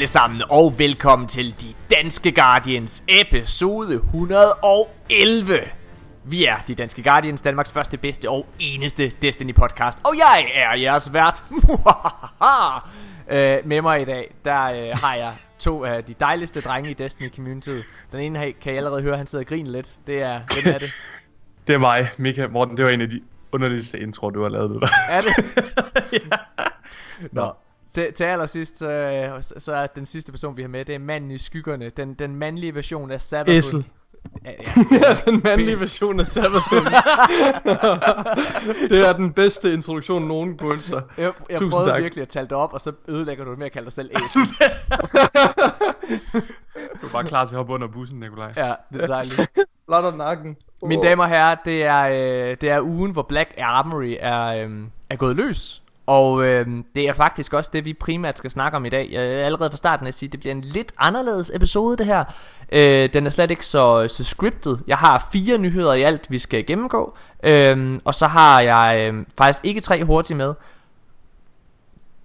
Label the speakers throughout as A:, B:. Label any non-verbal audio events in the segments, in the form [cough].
A: Alle sammen, og velkommen til De Danske Guardians episode 111. Vi er De Danske Guardians, Danmarks første, bedste og eneste Destiny podcast, og jeg er jeres vært. [laughs] øh, med mig i dag, der øh, har jeg to af de dejligste drenge i Destiny Community. Den ene her, kan jeg allerede høre, han sidder og griner lidt. Det er, hvem er det? [laughs]
B: Det er mig, Mika. Morten, det var en af de underligste intro, du har lavet det der.
A: Er det? [laughs] ja. Nå, til, til allersidst, så, så er den sidste person, vi har med, det er manden i skyggerne. Den, den mandlige version af Sabbath.
B: Æsel. Ja, [laughs] ja, den mandlige version af Sabbath. det er den bedste introduktion, nogen kunne sig.
A: Jeg, jeg
B: Tusind
A: prøvede
B: tak.
A: virkelig at tale dig op, og så ødelægger du det med at kalde dig selv [laughs] æsel.
B: Du er bare klar til at hoppe under bussen, Nikolaj.
A: ja, det er dejligt.
C: Blatter nakken.
A: Mine damer og herrer, det er, øh, det er ugen, hvor Black Armory er, øh, er gået løs. Og øh, det er faktisk også det, vi primært skal snakke om i dag. Jeg er allerede fra starten at sige, at det bliver en lidt anderledes episode, det her. Øh, den er slet ikke så, så scriptet. Jeg har fire nyheder i alt, vi skal gennemgå. Øh, og så har jeg øh, faktisk ikke tre hurtigt med.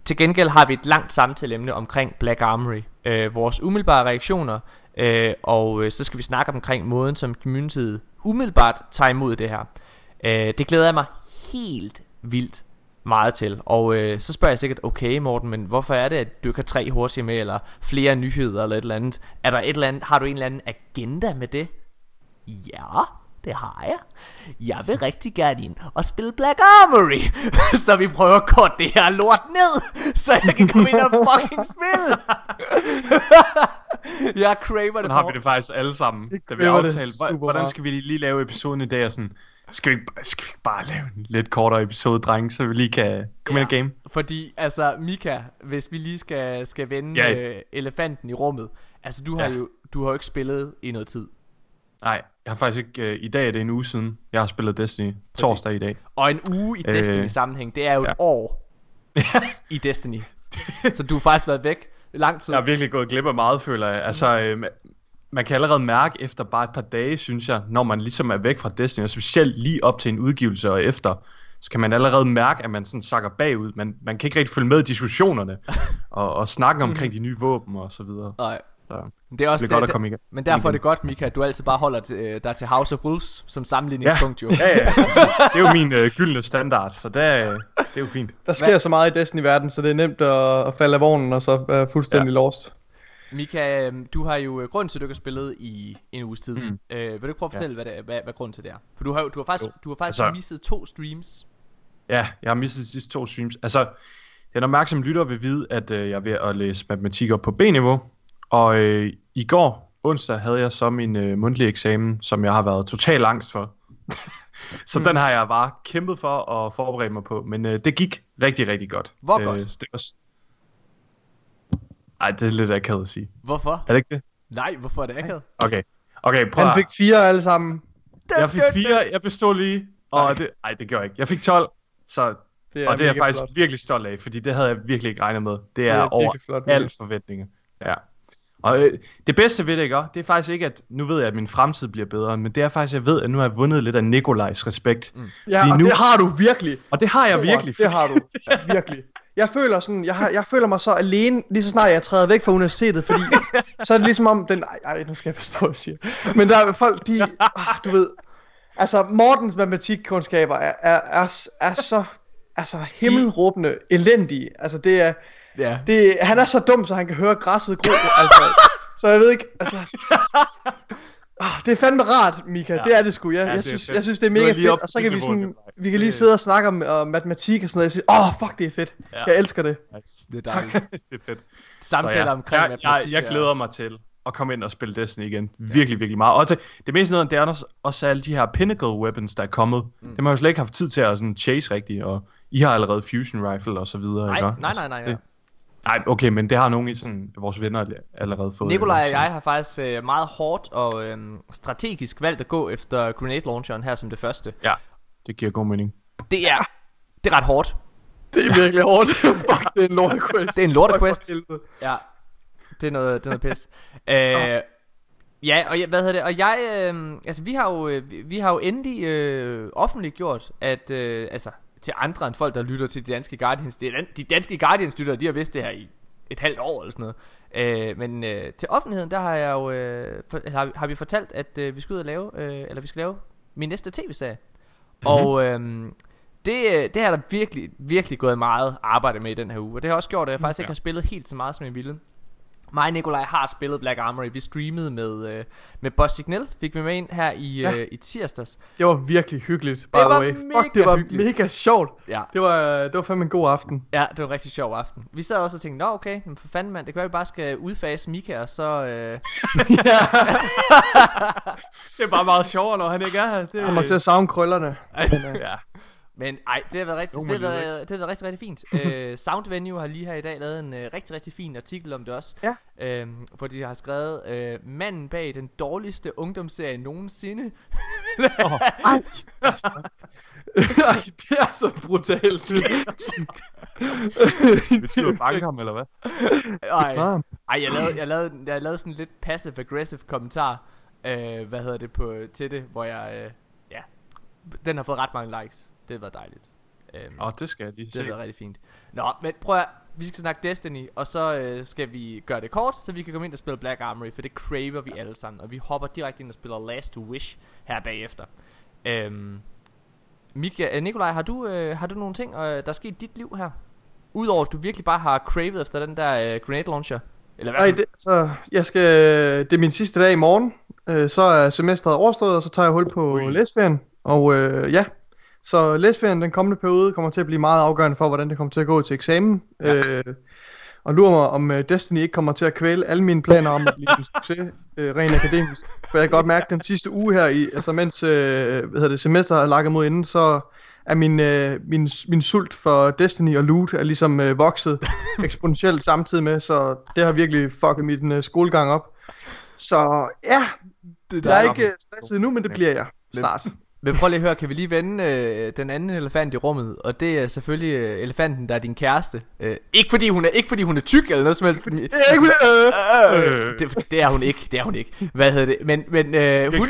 A: Til gengæld har vi et langt samtaleemne omkring Black Armory. Øh, vores umiddelbare reaktioner. Øh, og øh, så skal vi snakke omkring måden, som communityet umiddelbart tager imod det her. Øh, det glæder jeg mig helt vildt meget til. Og øh, så spørger jeg sikkert, okay Morten, men hvorfor er det, at du ikke har tre hurtigt med, eller flere nyheder, eller et eller andet? Er der et eller andet, har du en eller anden agenda med det? Ja, det har jeg. Jeg vil rigtig gerne ind og spille Black Armory, [laughs] så vi prøver at korte det her lort ned, så jeg kan komme ind og fucking spille. [laughs] jeg craver det
B: Sådan har vi det faktisk alle sammen,
C: Det
B: da vi aftalte,
C: super
B: "Hvor- hvordan
C: meget."
B: skal vi lige lave episoden i dag, og sådan, skal vi, ikke skal vi ikke bare lave en lidt kortere episode, drenge, så vi lige kan komme ind i game?
A: Fordi, altså, Mika, hvis vi lige skal, skal vende
B: Ja.
A: øh, elefanten i rummet. Altså, du har
B: Ja.
A: jo du har jo ikke spillet i noget tid.
B: Nej, jeg har faktisk ikke, øh, i dag er det en uge siden, jeg har spillet Destiny, torsdag i dag.
A: Og en uge i
B: Øh,
A: Destiny-sammenhæng, det er jo et
B: ja.
A: år [laughs] i Destiny. Så du har faktisk været væk lang tid.
B: Jeg har virkelig gået glip af meget, føler jeg. Altså, øh, man kan allerede mærke efter bare et par dage, synes jeg, når man ligesom er væk fra Destiny, og specielt lige op til en udgivelse og efter, så kan man allerede mærke, at man sådan sakker bagud. Man, man kan ikke rigtig følge med i diskussionerne [laughs] og, og snakke omkring de nye våben og så videre.
A: Nej.
B: Så
A: Men det er også
B: det godt
A: det-
B: at komme igen.
A: Men derfor er det godt, Mika, at du altid bare holder til, øh, dig til House of Wolves som sammenligningspunkt jo.
B: Ja, ja, det er jo min øh, gyldne standard, så det er, det er jo fint.
C: Der sker
A: Hvad-
C: så meget i Destiny-verden, så det er nemt at, at falde af vognen og så være fuldstændig ja. lost.
A: Mika, øh, du har jo øh, grund til, at du ikke har spillet i en uges tid. Mm. Øh, vil du ikke prøve at
B: Ja.
A: fortælle, hvad, det, hvad, hvad grunden til det er? For du har, du har faktisk,
B: Jo.
A: du har faktisk
B: Altså-
A: misset to streams.
B: Ja, jeg har mistet de sidste to streams. Altså, den opmærksomme lytter vil vide, at øh, jeg er ved at læse matematik op på B-niveau. Og øh, i går, onsdag, havde jeg så min øh, mundtlige eksamen, som jeg har været total angst for. [laughs] så
A: Mm.
B: den har jeg bare kæmpet for at forberede mig på. Men øh, det gik rigtig, rigtig godt.
A: Hvor godt?
B: så det var... Ej, det er lidt akavet at sige.
A: Hvorfor?
B: Er det ikke det?
A: Nej, hvorfor er det akavet?
B: Okay. Okay, prøv
C: Han fik fire alle sammen.
B: Jeg fik fire, jeg bestod lige. Og det, ej, det gjorde jeg ikke. Jeg fik 12, så
C: Det
B: og det er jeg faktisk
C: flot.
B: virkelig stolt af, fordi det havde jeg virkelig ikke regnet med. Det
C: Det
B: er,
C: er
B: over
C: flot,
B: alle forventninger. Ja. Og øh, det bedste ved det, ikke, også? det er faktisk ikke, at nu ved jeg, at min fremtid bliver bedre, men det er faktisk, at jeg ved, at nu har jeg vundet lidt af Nikolajs respekt. Mm.
C: Ja, og
B: nu-
C: det har du virkelig.
B: Og det har jeg virkelig.
C: Det har du. Virkelig. Jeg føler sådan, jeg, har, jeg føler mig så alene, lige så snart jeg træder væk fra universitetet, fordi så er det ligesom om den, ej, ej nu skal jeg passe på, hvad jeg siger. Men der er folk, de, ah, du ved, altså Mortens matematikkundskaber er, er, er, er så, altså himmelråbende elendige. Altså det er,
A: Ja.
C: det, han er så dum, så han kan høre græsset gro, altså. Så jeg ved ikke, altså... Oh, det er fandme rart, Mika. Ja. Det er det sgu. Jeg,
B: Ja,
C: ja, jeg, synes, jeg synes, det er mega fedt. Og så kan vi sådan,
B: niveau,
C: vi kan lige sidde og snakke om uh, matematik og sådan noget. Jeg siger, åh, oh, fuck, det er fedt.
B: Ja.
C: Jeg elsker det.
B: Nice.
A: Det er
C: Tak.
A: dejligt. [laughs]
B: det er fedt.
A: Samtaler
B: Så ja,
A: omkring
B: jeg, jeg,
A: matematik.
B: jeg
A: er-
B: glæder mig til at komme ind og spille Destiny igen. Virkelig, virkelig meget. Og det, det mest noget, det er også, også alle de her pinnacle weapons, der er kommet. Mm. Dem har jeg jo slet ikke haft tid til at sådan chase rigtigt, og I har allerede fusion rifle og så videre.
A: Nej,
B: ikke?
A: nej, nej, nej, nej.
B: Det, nej, okay, men det har nogle af sådan, vores venner allerede fået.
A: Nikolaj og jeg har faktisk øh, meget hårdt og øh, strategisk valgt at gå efter grenade launcheren her som det første.
B: Ja, det giver god mening.
A: Det er, det er ret hårdt.
C: Det er virkelig hårdt. [laughs] fuck, det er en lortequest.
A: Det er en lortequest. Ja, det er noget, det er noget pis. øh, ja, og jeg, hvad hedder det? Og jeg, øh, altså vi har jo, øh, vi- vi har jo endelig øh, offentligt gjort, at, øh, altså til andre end folk, der lytter til de danske Guardians, de, de danske Guardians lytter, de har vidst det her i et halvt år eller sådan noget. Øh, men øh, til offentligheden, der har jeg jo øh, for, har, har vi fortalt, at øh, vi skal ud og lave, øh, eller vi skal lave min næste tv-serie. Mm-hmm. Og øh, det, det har der virkelig, virkelig gået meget arbejde med i den her uge. Og det har også gjort, at jeg faktisk ja. ikke har spillet helt så meget, som jeg ville. Mig og Nikolaj har spillet Black Armory. Vi streamede med, øh, med Boss Signal. Fik vi med ind her i, ja. øh, i tirsdags.
C: Det var virkelig hyggeligt, by det the way. Mega Fuck, det var hyggeligt. mega sjovt. Ja. Det var, det var fandme en god aften.
A: Ja, det var en rigtig sjov aften. Vi sad også og tænkte, nå okay, men for fanden mand, det kan være, at vi bare skal udfase Mika, og så... Øh... [laughs] [laughs]
B: det er bare meget sjovere, når han ikke er her. Det...
C: Kommer til at savne krøllerne. [laughs]
A: ja. Men ej, det har været rigtig, det har været, det har været rigtig, rigtig fint. [laughs] uh, Sound Venue har lige her i dag lavet en uh, rigtig, rigtig fin artikel om det også. Ja. Uh, hvor de har skrevet, uh, manden bag den dårligste ungdomsserie nogensinde.
C: oh, ej, [laughs] [laughs] ej, det er så brutalt.
B: Vil du banke ham, eller hvad?
A: Ej, ej jeg, lavede, jeg, lavede, jeg lavede sådan en lidt passive-aggressive kommentar, uh, hvad hedder det, på, til det, hvor jeg, uh, ja, den har fået ret mange likes. Det været dejligt.
B: Øhm, Åh, oh, det skal jeg lige
A: det se. Det været rigtig fint. Nå, men prøv at, vi skal snakke Destiny, og så øh, skal vi gøre det kort, så vi kan komme ind og spille Black Armory, for det craver vi alle sammen, og vi hopper direkte ind og spiller Last to Wish her bagefter. Øhm, Mika, øh, Nikolaj, har du, øh, har du nogle ting, øh, der er sket i dit liv her? Udover at du virkelig bare har cravet efter den der øh, grenade launcher?
C: Eller hvad? Nej, det, så jeg skal, det er min sidste dag i morgen, øh, så er semesteret overstået, og så tager jeg hul på læsferien. Og øh, ja, så læsferien den kommende periode kommer til at blive meget afgørende for, hvordan det kommer til at gå til eksamen. Ja. Øh, og lurer mig, om uh, Destiny ikke kommer til at kvæle alle mine planer om at blive en succes uh, [laughs] rent akademisk. For jeg kan godt mærke, at den sidste uge her, i, altså mens uh, hvad hedder det, semester er lagt mod inden, så er min, uh, min, min sult for Destiny og loot er ligesom uh, vokset [laughs] eksponentielt samtidig med, så det har virkelig fucket min uh, skolegang op. Så ja, det jeg er ikke stresset nu, men det bliver jeg snart.
A: Men prøv lige at høre, kan vi lige vende øh, den anden elefant i rummet? Og det er selvfølgelig øh, elefanten, der er din kæreste. Øh, ikke, fordi hun er, ikke fordi hun er tyk eller noget som helst. Øh, øh, det, det er hun ikke, det er hun ikke. Hvad hedder det? Men, men øh, hun,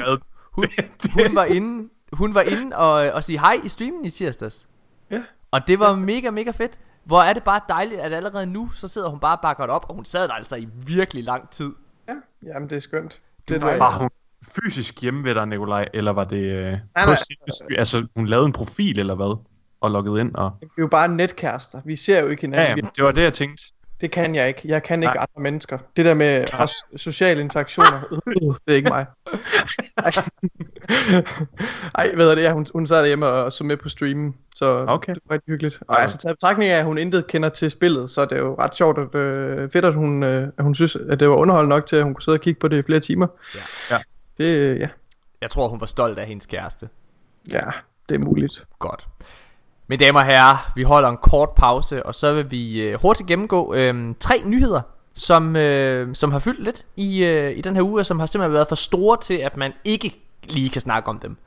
A: hun, hun, var inde, hun var inde og, og sige hej i streamen i tirsdags. Ja. Og det var mega, mega fedt. Hvor er det bare dejligt, at allerede nu, så sidder hun bare bakket op, og hun sad der altså i virkelig lang tid.
C: Ja, jamen det er skønt.
B: Det er var hun fysisk hjemme ved dig, Nikolaj, eller var det øh, nej, på nej, sin, altså hun lavede en profil eller hvad, og loggede ind? Og...
C: Vi er jo bare netkærester, vi ser jo ikke hinanden.
B: Ja, ja det var det, jeg tænkte.
C: Det kan jeg ikke. Jeg kan ikke Nej. andre mennesker. Det der med ja. sociale interaktioner, det er ikke mig. [laughs] Ej, hvad er det? Ja, hun, hun sad derhjemme og så med på streamen, så okay. det var rigtig hyggeligt. Og ja. altså, taget betragtning af, at hun intet kender til spillet, så er det jo ret sjovt, at, øh, fedt, at hun, øh, at hun synes, at det var underholdende nok til, at hun kunne sidde og kigge på det i flere timer. Ja. ja. Det, ja.
A: Jeg tror, hun var stolt af hendes kæreste.
C: Ja, det er muligt.
A: Godt. Mine damer og herrer, vi holder en kort pause, og så vil vi øh, hurtigt gennemgå øh, tre nyheder, som, øh, som har fyldt lidt i, øh, i den her uge, og som har simpelthen været for store til, at man ikke lige kan snakke om dem.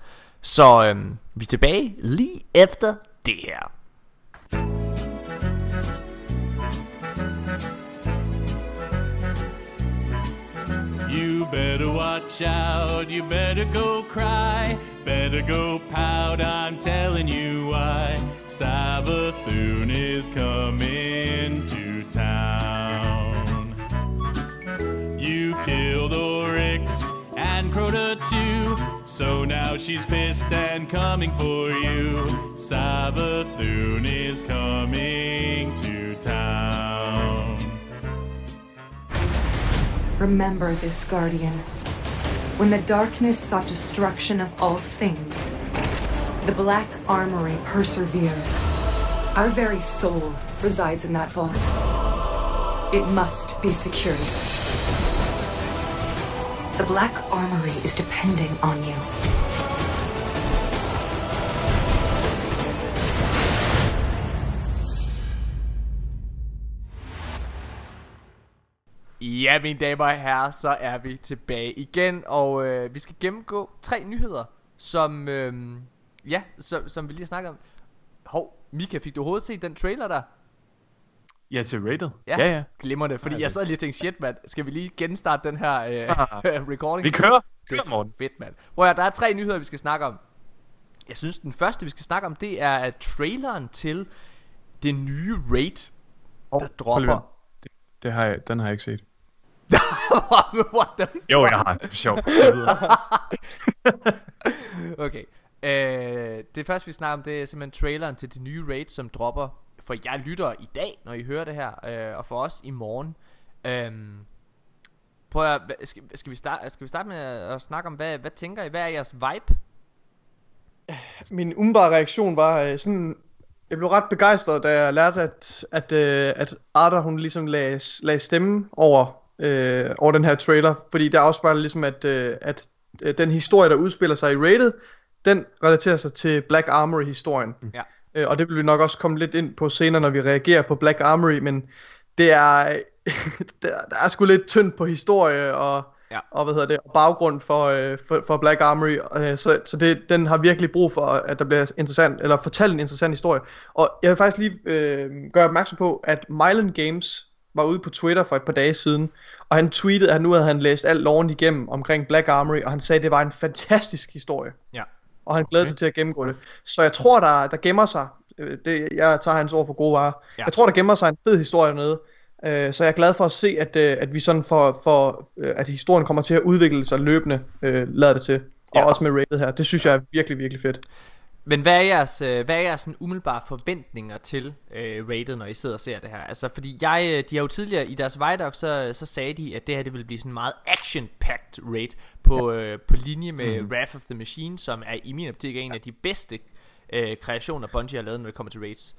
A: Så øh, vi er tilbage lige efter det her. Better watch out, you better go cry, better go pout, I'm telling you why. Savathun is coming to town. You killed Oryx and Crota too, so now she's pissed and coming for you. Savathun is coming to town.
D: Remember this, Guardian. When the darkness sought destruction of all things, the Black Armory persevered. Our very soul resides in that vault. It must be secured. The Black Armory is depending on you.
A: Ja, mine damer og herrer, så er vi tilbage igen, og øh, vi skal gennemgå tre nyheder, som, øh, ja, som, som vi lige har snakket om. Hov, Mika, fik du overhovedet set den trailer der?
B: Ja, til Rated.
A: Ja, ja, ja. glimrende, fordi ja, jeg sad lige og tænkte, shit mand, skal vi lige genstarte den her øh, [laughs] recording?
B: Vi kører,
A: det er fedt mand. Hvor ja, der er tre nyheder, vi skal snakke om. Jeg synes, den første, vi skal snakke om, det er traileren til det nye Raid, der oh, dropper
B: Det har jeg, den har jeg ikke set. [laughs]
A: What the
B: Jo, jeg har. Sjov. [laughs]
A: Okay. Øh, det første vi snakker om, det er simpelthen traileren til det nye raid, som dropper for jeg lytter i dag, når I hører det her, øh, og for os i morgen. Øhm, prøv at, skal, skal, vi starte, skal vi starte med at snakke om, hvad, hvad tænker I? Hvad er jeres vibe?
C: Min umiddelbare reaktion var øh, sådan... Jeg blev ret begejstret, da jeg lærte, at, at, øh, at Arthur, hun ligesom lagde, lagde stemme over, øh, over den her trailer. Fordi der afspejler ligesom, at, øh, at øh, den historie, der udspiller sig i Rated, den relaterer sig til Black Armory-historien.
A: Ja.
C: Øh, og det vil vi nok også komme lidt ind på senere, når vi reagerer på Black Armory, men det er, [laughs] der, der er sgu lidt tyndt på historie og,
A: Ja.
C: og hvad hedder det, og baggrund for, øh, for, for Black Armory, øh, så, så det, den har virkelig brug for, at der bliver interessant, eller fortalt en interessant historie. Og jeg vil faktisk lige øh, gøre opmærksom på, at Mylan Games var ude på Twitter for et par dage siden, og han tweetede, at nu havde han læst alt loven igennem omkring Black Armory, og han sagde, at det var en fantastisk historie
A: Ja.
C: og han glæder okay. sig til at gennemgå det. Så jeg tror, der, der gemmer sig, øh, det, jeg tager hans ord for gode varer,
A: Ja.
C: jeg tror, der gemmer sig en fed historie dernede, øh, så jeg er glad for at se, at, øh, at vi sådan får, får øh, at historien kommer til at udvikle sig løbende, øh, lader det til. Og
A: ja.
C: også med rated her. Det synes jeg er virkelig, virkelig fedt.
A: Men hvad er jeres, øh, hvad er jeres sådan umiddelbare forventninger til øh, rated, når I sidder og ser det her? Altså, fordi jeg, øh, de har jo tidligere i deres Vidoc, så, så sagde de, at det her det ville blive sådan en meget action-packed raid på, øh, på linje med mm. Wrath of the Machine, som er i min optik en af de bedste øh, kreationer, Bungie har lavet, når det kommer til raids.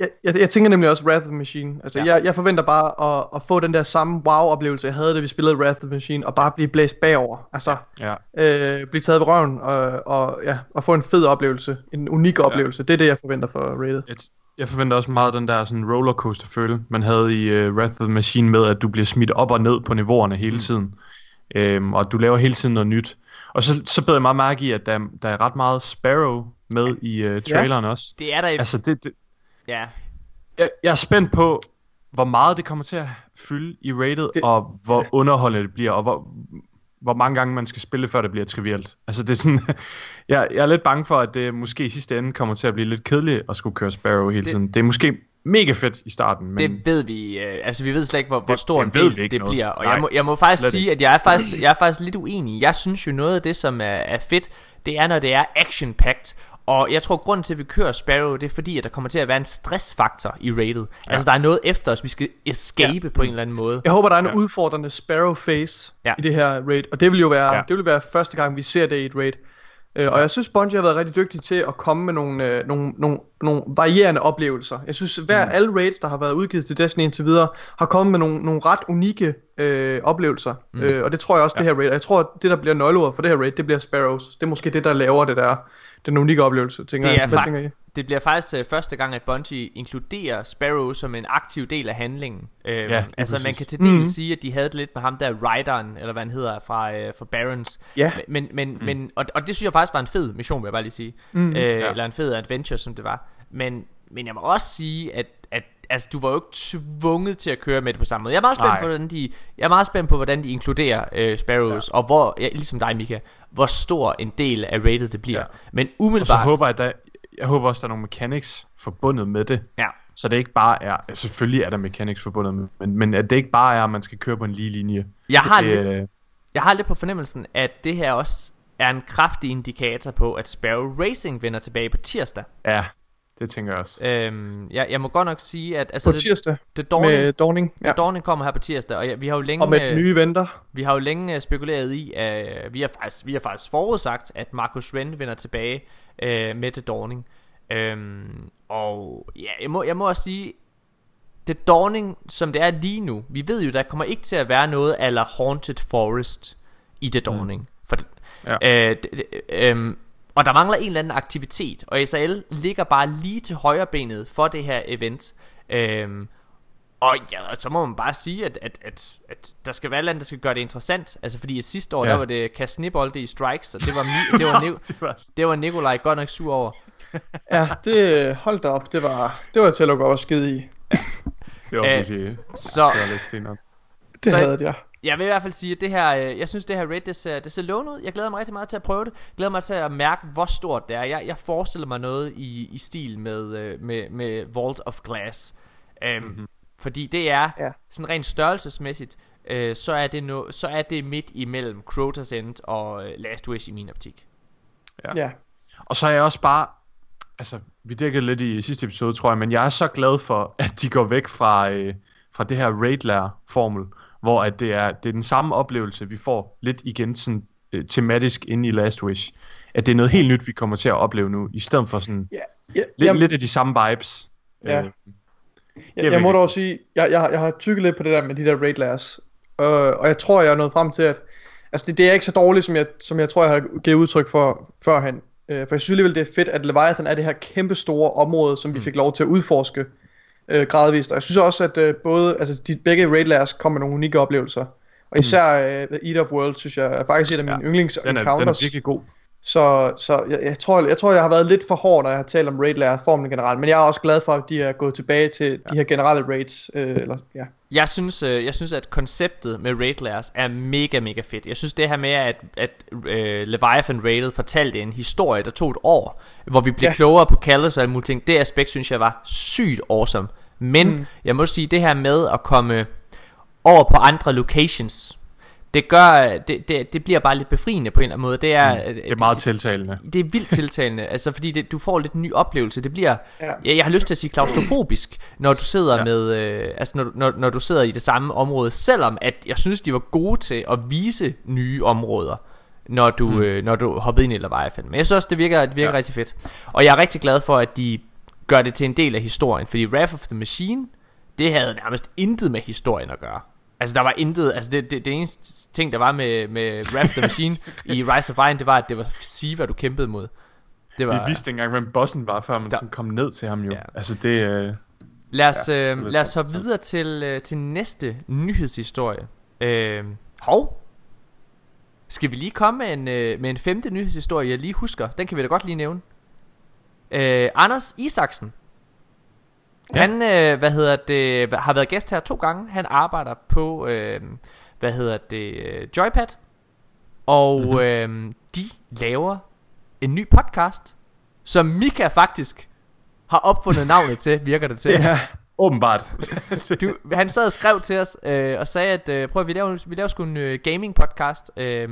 C: Jeg, jeg, jeg tænker nemlig også Wrath of the Machine. Altså,
A: Ja.
C: ja. jeg, jeg forventer bare at, at få den der samme wow-oplevelse, jeg havde, da vi spillede Wrath of the Machine, og bare blive blæst bagover. Altså,
B: Ja.
C: øh, blive taget ved røven, og, og, ja, og få en fed oplevelse. En unik oplevelse. Det er det, jeg forventer for Rated.
B: Jeg, jeg forventer også meget den der sådan rollercoaster følelse, man havde i uh, Wrath of the Machine med, at du bliver smidt op og ned på niveauerne hele tiden. Øhm, og du laver hele tiden noget nyt. Og så, så beder jeg meget mærke i, at der, der er ret meget Sparrow med i uh, traileren ja. også.
A: Det er der i...
B: Altså, det, det,
A: ja.
B: jeg, jeg er spændt på, hvor meget det kommer til at fylde i rated, det, og hvor underholdende det bliver, og hvor, hvor mange gange man skal spille, før det bliver trivielt. Altså det er sådan, [laughs] jeg, jeg er lidt bange for, at det måske i sidste ende kommer til at blive lidt kedeligt at skulle køre Sparrow hele
A: Det-
B: tiden. Det er måske mega fedt i starten, men
A: Det ved vi, øh, altså vi ved slet ikke, hvor, hvor stor en del det
B: noget.
A: bliver. Og
B: Nej,
A: jeg må, jeg må faktisk sige, at jeg er faktisk, jeg er faktisk lidt uenig. Jeg synes jo noget af det, som er, er fedt, det er, når det er action-packed. Og jeg tror, grunden til, at vi kører Sparrow, det er fordi, at der kommer til at være en stressfaktor i rated. Ja. Altså, der er noget efter os, vi skal escape ja. på en eller anden måde.
C: Jeg håber, der er en
B: Ja.
C: udfordrende Sparrow face
A: Ja.
C: i det her raid, og det vil jo være,
B: Ja.
C: ja. det vil være første gang, vi ser det i et raid. Øh, og jeg synes, Bungie har været rigtig dygtig til at komme med nogle, øh, nogle, nogle, nogle varierende oplevelser. Jeg synes, hver mm. alle raids, der har været udgivet til Destiny indtil videre, har kommet med nogle, nogle ret unikke øh, oplevelser. Mm. Øh, og det tror jeg også, ja. det her raid. Og jeg tror, at det, der bliver nøgleordet for det her raid, det bliver Sparrows. Det er måske det, der laver det der, den unikke oplevelse, tænker
A: Det
C: jeg.
A: er
C: Hvad tænker I?
A: det bliver faktisk øh, første gang, at Bungie inkluderer Sparrow som en aktiv del af handlingen. Øh,
B: Ja,
A: altså man
B: præcis.
A: kan til dels
C: Mhm.
A: sige, at de havde det lidt med ham der Rideren, eller hvad han hedder, fra, øh, fra Barons.
C: Ja.
A: Men, men, mm. men og, og det synes jeg faktisk var en fed mission, vil jeg bare lige sige.
C: Mm.
A: Øh,
B: Ja.
A: Eller en fed adventure, som det var. Men, men jeg må også sige, at altså, du var jo ikke tvunget til at køre med det på samme måde. Jeg er meget spændt,
B: Nej.
A: på, hvordan de, jeg er meget spændt på, hvordan de inkluderer øh, Sparrows, ja. og hvor, ja, ligesom dig, Mika, hvor stor en del af rated det bliver.
B: Ja.
A: Men
B: og så
A: umiddelbart...
B: håber jeg, der, jeg håber også, der er nogle mechanics forbundet med det.
A: Ja.
B: Så det ikke bare er, selvfølgelig er der mechanics forbundet med, men, men at det ikke bare er, at man skal køre på en lige linje.
A: Jeg har,
B: det,
A: lidt,
B: øh,
A: jeg har lidt på fornemmelsen, at det her også er en kraftig indikator på, at Sparrow Racing vender tilbage på tirsdag.
B: ja, det tænker jeg også.
A: Øhm, jeg, jeg må godt nok sige, at altså,
C: På tirsdag
A: det, det Dawning,
C: med Dawning. Ja.
A: Dawning kommer her på tirsdag, og ja, vi har jo længe,
C: Og med
A: øh,
C: den nye venter.
A: vi har jo længe øh, spekuleret i, at uh, vi, har faktisk, vi har faktisk forudsagt, at Marcus Ren vender tilbage uh, med The Dawning. Øhm, og ja, jeg må, jeg må også sige, det Dawning, som det er lige nu, vi ved jo, der kommer ikke til at være noget eller Haunted Forest i The Dawning. Mm. For
B: Ja.
A: øh, det, det, øhm, og der mangler en eller anden aktivitet, og SAL ligger bare lige til højre benet for det her event. Øhm, og ja, så må man bare sige, at, at, at, at der skal være et eller andet, der skal gøre det interessant. Altså fordi sidste år,
B: Ja.
A: ja. der var det kast snibolde i strikes, og det var, mi- det var, [laughs] Ni-
B: det var,
A: Nikolaj godt nok sur over. [laughs]
C: Ja, det holdt op. Det var, det var til at lukke op og skide i.
B: det var
A: Øh,
B: virkelig...
A: Så
B: Det var.
C: Det havde jeg.
A: Jeg vil i hvert fald sige, at det her, øh, jeg synes det her raid, det ser, det ser lovende ud. Jeg glæder mig rigtig meget til at prøve det. Jeg glæder mig til at mærke, hvor stort det er. Jeg, jeg forestiller mig noget i, i stil med, øh, med, med Vault of Glass. Um, mm-hmm. Fordi det er
C: Ja.
A: sådan rent størrelsesmæssigt, øh, så, er det no, så er det midt imellem Crota's End og øh, Last Wish i min optik.
B: Ja.
C: Ja.
B: Og så er jeg også bare, altså vi dækkede lidt i sidste episode, tror jeg, men jeg er så glad for, at de går væk fra, øh, fra det her raid formel hvor at det er, det er den samme oplevelse, vi får lidt igen sådan øh, tematisk inde i Last Wish. At det er noget helt nyt, vi kommer til at opleve nu, i stedet for sådan
C: Ja, ja,
B: lidt,
C: jamen,
B: lidt af de samme vibes.
C: Ja.
B: Øh,
C: jeg, jeg må dog sige, jeg, jeg, jeg har tykket lidt på det der med de der raid layers, øh, og jeg tror, jeg er nået frem til, at altså det, det er ikke så dårligt, som jeg, som jeg tror, jeg har givet udtryk for førhen. Øh, for jeg synes alligevel, det er fedt, at Leviathan er det her kæmpe store område, som vi
A: Mm.
C: fik lov til at udforske øh, gradvist. Og jeg synes også, at øh, både, altså de, begge raid layers kom med nogle unikke oplevelser. Og især øh, The Eat of World, synes jeg, er faktisk et af mine
B: Ja,
C: yndlings
B: den, er, den
C: encounters.
B: er virkelig god.
C: Så, så jeg, jeg, tror, jeg tror, jeg har været lidt for hård, når jeg har talt om raid layer formlen generelt. Men jeg er også glad for, at de er gået tilbage til de her generelle raids. Øh, eller, ja.
A: Jeg synes, øh, jeg synes, at konceptet med raid layers er mega, mega fedt. Jeg synes det her med, at, at øh, Leviathan Raided fortalte en historie, der tog et år, hvor vi blev ja.
C: Ja.
A: klogere på Kallus og alle mulige ting. Det aspekt synes jeg var sygt awesome. Men mm. Jeg må sige, det her med at komme over på andre locations, det gør, det, det, det bliver bare lidt befriende på en eller anden måde. Det er,
B: Mm. Det er meget tiltalende.
A: det er vildt tiltalende, [laughs] altså fordi det, du får lidt en ny oplevelse. Det bliver,
C: Ja.
A: jeg, jeg har lyst til at sige klaustrofobisk, når du sidder ja. Med, øh, altså når, du- når, når du sidder i det samme område, selvom at jeg synes de var gode til at vise nye områder, når du, mm. øh, når du hoppede ind i Leviathan. Men jeg synes også det virker, det virker. Ja. rigtig fedt. Og jeg er rigtig glad for at de gør det til en del af historien, fordi Wrath of the Machine, det havde nærmest intet med historien at gøre. Altså der var intet, altså det, det, det eneste ting der var med, med Wrath of the Machine i [laughs] Rise of Iron, det var at det var Siva du kæmpede mod. Det
B: Vi
A: var,
B: vidste ikke engang, hvem bossen var, før man
A: Der-
B: kom ned til ham jo.
A: Ja.
B: Altså det... Øh,
A: Lad os,
B: Ja,
A: øh, lad os
B: lidt
A: videre til, øh, til næste nyhedshistorie. Øh, hov. Skal vi lige komme med en, øh, med en femte nyhedshistorie, jeg lige husker? Den kan vi da godt lige nævne. Øh, Anders Isaksen. Ja. Han, øh, hvad hedder det, har været gæst her to gange. Han arbejder på, øh, hvad hedder det, øh, Joypad. Og
B: Mhm.
A: øh, de laver en ny podcast, som Mika faktisk har opfundet navnet til, virker det til. [laughs]
C: ja.
B: åbenbart.
A: Du, han sad og skrev til os øh, og sagde, at øh, prøv at vi laver, vi laver sgu en øh, gaming podcast. Øh,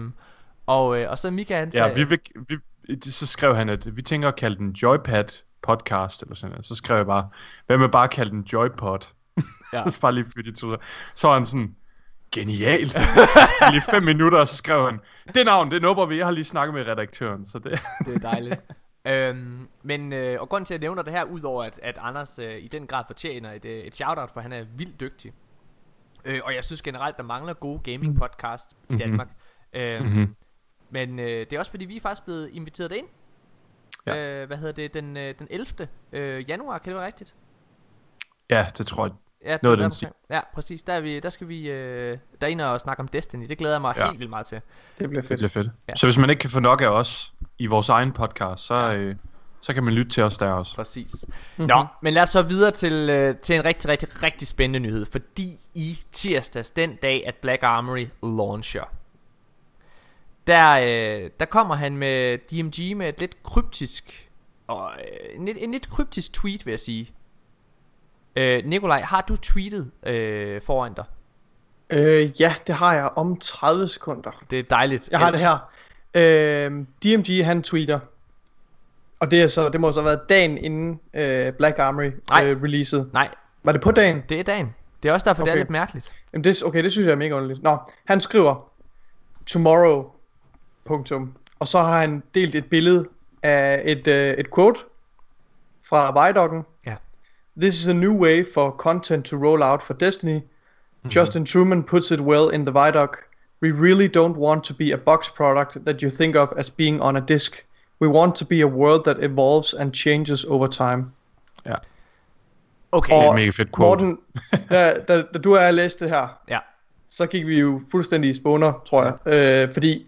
A: og, øh, og så Mika han sagde,
B: ja, vi, vil, vi, så skrev han, at vi tænker at kalde den Joypad podcast, eller sådan noget. Så skrev jeg bare, hvad med bare at kalde den Joypod?
A: Ja. [laughs]
B: så bare lige fyre de to. Så var han sådan, genialt. [laughs] Så lige fem minutter, og så skrev han, det navn, det nubber vi. Jeg har lige snakket med redaktøren, så det... [laughs]
A: det er dejligt. øhm, men, øh, og grunden til at jeg nævner det her, udover at, at Anders øh, i den grad fortjener et, øh, et shoutout, for han er vildt dygtig. Øh, og jeg synes generelt, der mangler gode gaming podcast i
B: Mhm.
A: Danmark. Øhm,
B: mm-hmm.
A: Men øh, det er også fordi, vi er faktisk blevet inviteret ind.
B: Ja.
A: Øh, hvad hedder det? Den, øh, den 11. Øh, januar, kan det være rigtigt?
B: Ja, det tror jeg.
A: Ja, det
B: Noget den
A: deromkring. Ja, præcis. Der, er vi, der skal vi øh, derinde og snakke om Destiny. Det glæder jeg mig ja. Helt vildt meget til.
C: Det bliver
B: Det
C: fedt.
B: bliver fedt.
A: Ja.
B: Så hvis man ikke kan få nok af os i vores egen podcast, så, ja. øh, så kan man lytte til os der også.
A: Præcis.
C: Mhm.
A: Mm-hmm. Nå, men lad os så videre til, øh, til en rigtig, rigtig, rigtig spændende nyhed. Fordi i tirsdags, den dag, at Black Armory launcher, der, øh, der kommer han med DMG med et lidt kryptisk, og, øh, en, lidt, en lidt kryptisk tweet, vil jeg sige. Øh, Nikolaj, har du tweetet øh, foran dig?
C: Øh, ja, det har jeg om 30 sekunder.
A: Det er dejligt.
C: Jeg har det her. Øh, DMG han tweeter. Og det er så det må så have været dagen inden øh, Black Armory
A: Nej.
C: øh, releaset.
A: Nej,
C: Var det på dagen?
A: det er dagen. Det er også derfor, okay. det er lidt mærkeligt.
C: Jamen det, okay, det synes jeg er mega underligt. Nå, han skriver tomorrow. Punktum. Og så har han delt et billede af et, øh, et quote fra Vidocken.
A: Ja.
C: This is a new way for content to roll out for Destiny. Mm-hmm. Justin Truman puts it well in the Vidoc. We really don't want to be a box product that you think of as being on a disk. We want to be a world that evolves and changes over time.
B: Ja.
A: Okay.
B: Det er
C: Og
B: mega fedt quote.
C: Morten, [laughs] da, da, da du og jeg læste det her,
A: Ja.
C: så gik vi jo fuldstændig i spåner, tror jeg. Øh, fordi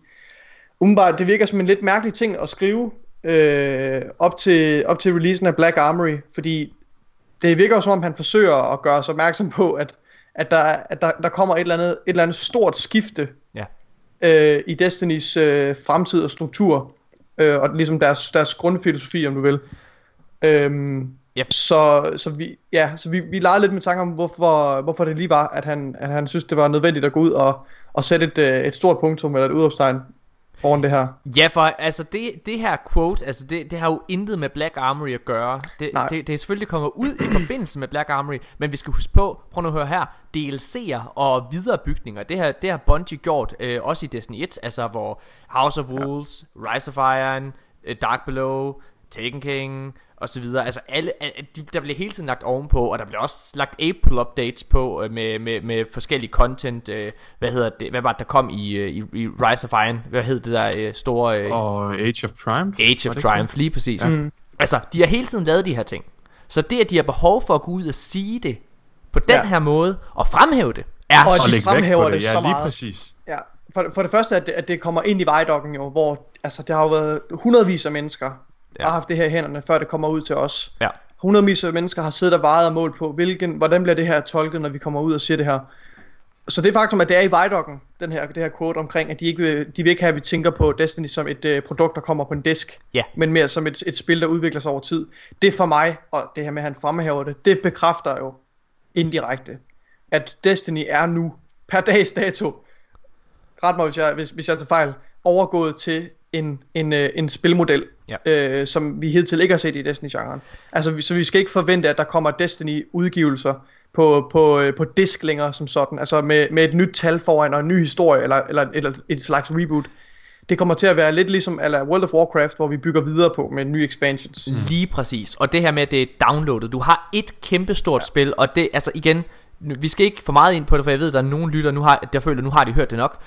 C: umiddelbart, det virker som en lidt mærkelig ting at skrive øh, op, til, op til releasen af Black Armory, fordi det virker jo som om, han forsøger at gøre os opmærksom på, at, at, der, at der, der kommer et eller, andet, et eller andet stort skifte
A: Ja.
C: øh, i Destinys øh, fremtid og struktur, øh, og ligesom deres, deres grundfilosofi, om du vil. Øhm,
A: Ja.
C: Så, så, vi, ja, så vi, vi legede lidt med tanker om, hvorfor, hvorfor det lige var, at han, at han synes, det var nødvendigt at gå ud og, og sætte et, øh, et stort punktum eller et udopstegn foran det her.
A: Ja, for altså det, det her quote, altså det, det har jo intet med Black Armory at gøre. Det,
C: Nej.
A: det, det er selvfølgelig kommet ud i forbindelse med Black Armory, men vi skal huske på, prøv nu at høre her, DLC'er og viderebygninger, det her, det har Bungie gjort, øh, også i Destiny 1, altså hvor House of Wolves, ja. Rise of Iron, øh, Dark Below, Taken King og så videre. Altså alle, al- de, der bliver hele tiden lagt ovenpå, og der bliver også lagt April updates på øh, med, med, med forskellige content. Øh, hvad hedder det? Hvad var det, der kom i, øh, i, i Rise of Iron? Hvad hed det der øh, store... Øh,
B: Og Age of Triumph.
A: Age of Triumph, lige præcis. Ja. Mm. Altså, de har hele tiden lavet de her ting. Så det, at de har behov for at gå ud og sige det på den
C: Ja.
A: her måde, og fremhæve det, er
C: Og de fremhæver det
B: det, ja,
C: så
B: lige
C: meget.
B: præcis.
C: Ja, for, for det første, at det, at det kommer ind i vejdokken jo, hvor altså, det har jo været hundredvis af mennesker, ja. Har haft det her i hænderne, før det kommer ud til os.
A: Ja.
C: Hundredvis af mennesker har siddet og vejet og målt på, hvilken, hvordan bliver det her tolket, når vi kommer ud og siger det her. Så det faktum, at det er i vejdokken, den her, det her quote omkring, at de ikke vil, de vil ikke have, at vi tænker på Destiny som et øh, produkt, der kommer på en disk,
A: Ja.
C: men mere som et, et spil, der udvikler sig over tid. Det for mig, og det her med, at han fremhæver det, det bekræfter jo indirekte, at Destiny er nu, per dags dato, ret mig, hvis jeg, hvis, hvis jeg tager fejl, overgået til en, en, øh, en spilmodel,
A: Ja.
C: øh, som vi hidtil ikke har set i Destiny-genren. Altså, så vi skal ikke forvente, at der kommer Destiny-udgivelser på, på, øh, på disk længere som sådan, altså med, med et nyt tal foran og en ny historie, eller, eller, eller et slags reboot. Det kommer til at være lidt ligesom eller World of Warcraft, hvor vi bygger videre på med nye expansions.
A: Lige præcis. Og det her med, at det er downloadet. Du har et kæmpestort ja. spil, og det, altså igen, vi skal ikke for meget ind på det, for jeg ved, at der er nogen lytter, nu har, der føler, nu har de hørt det nok.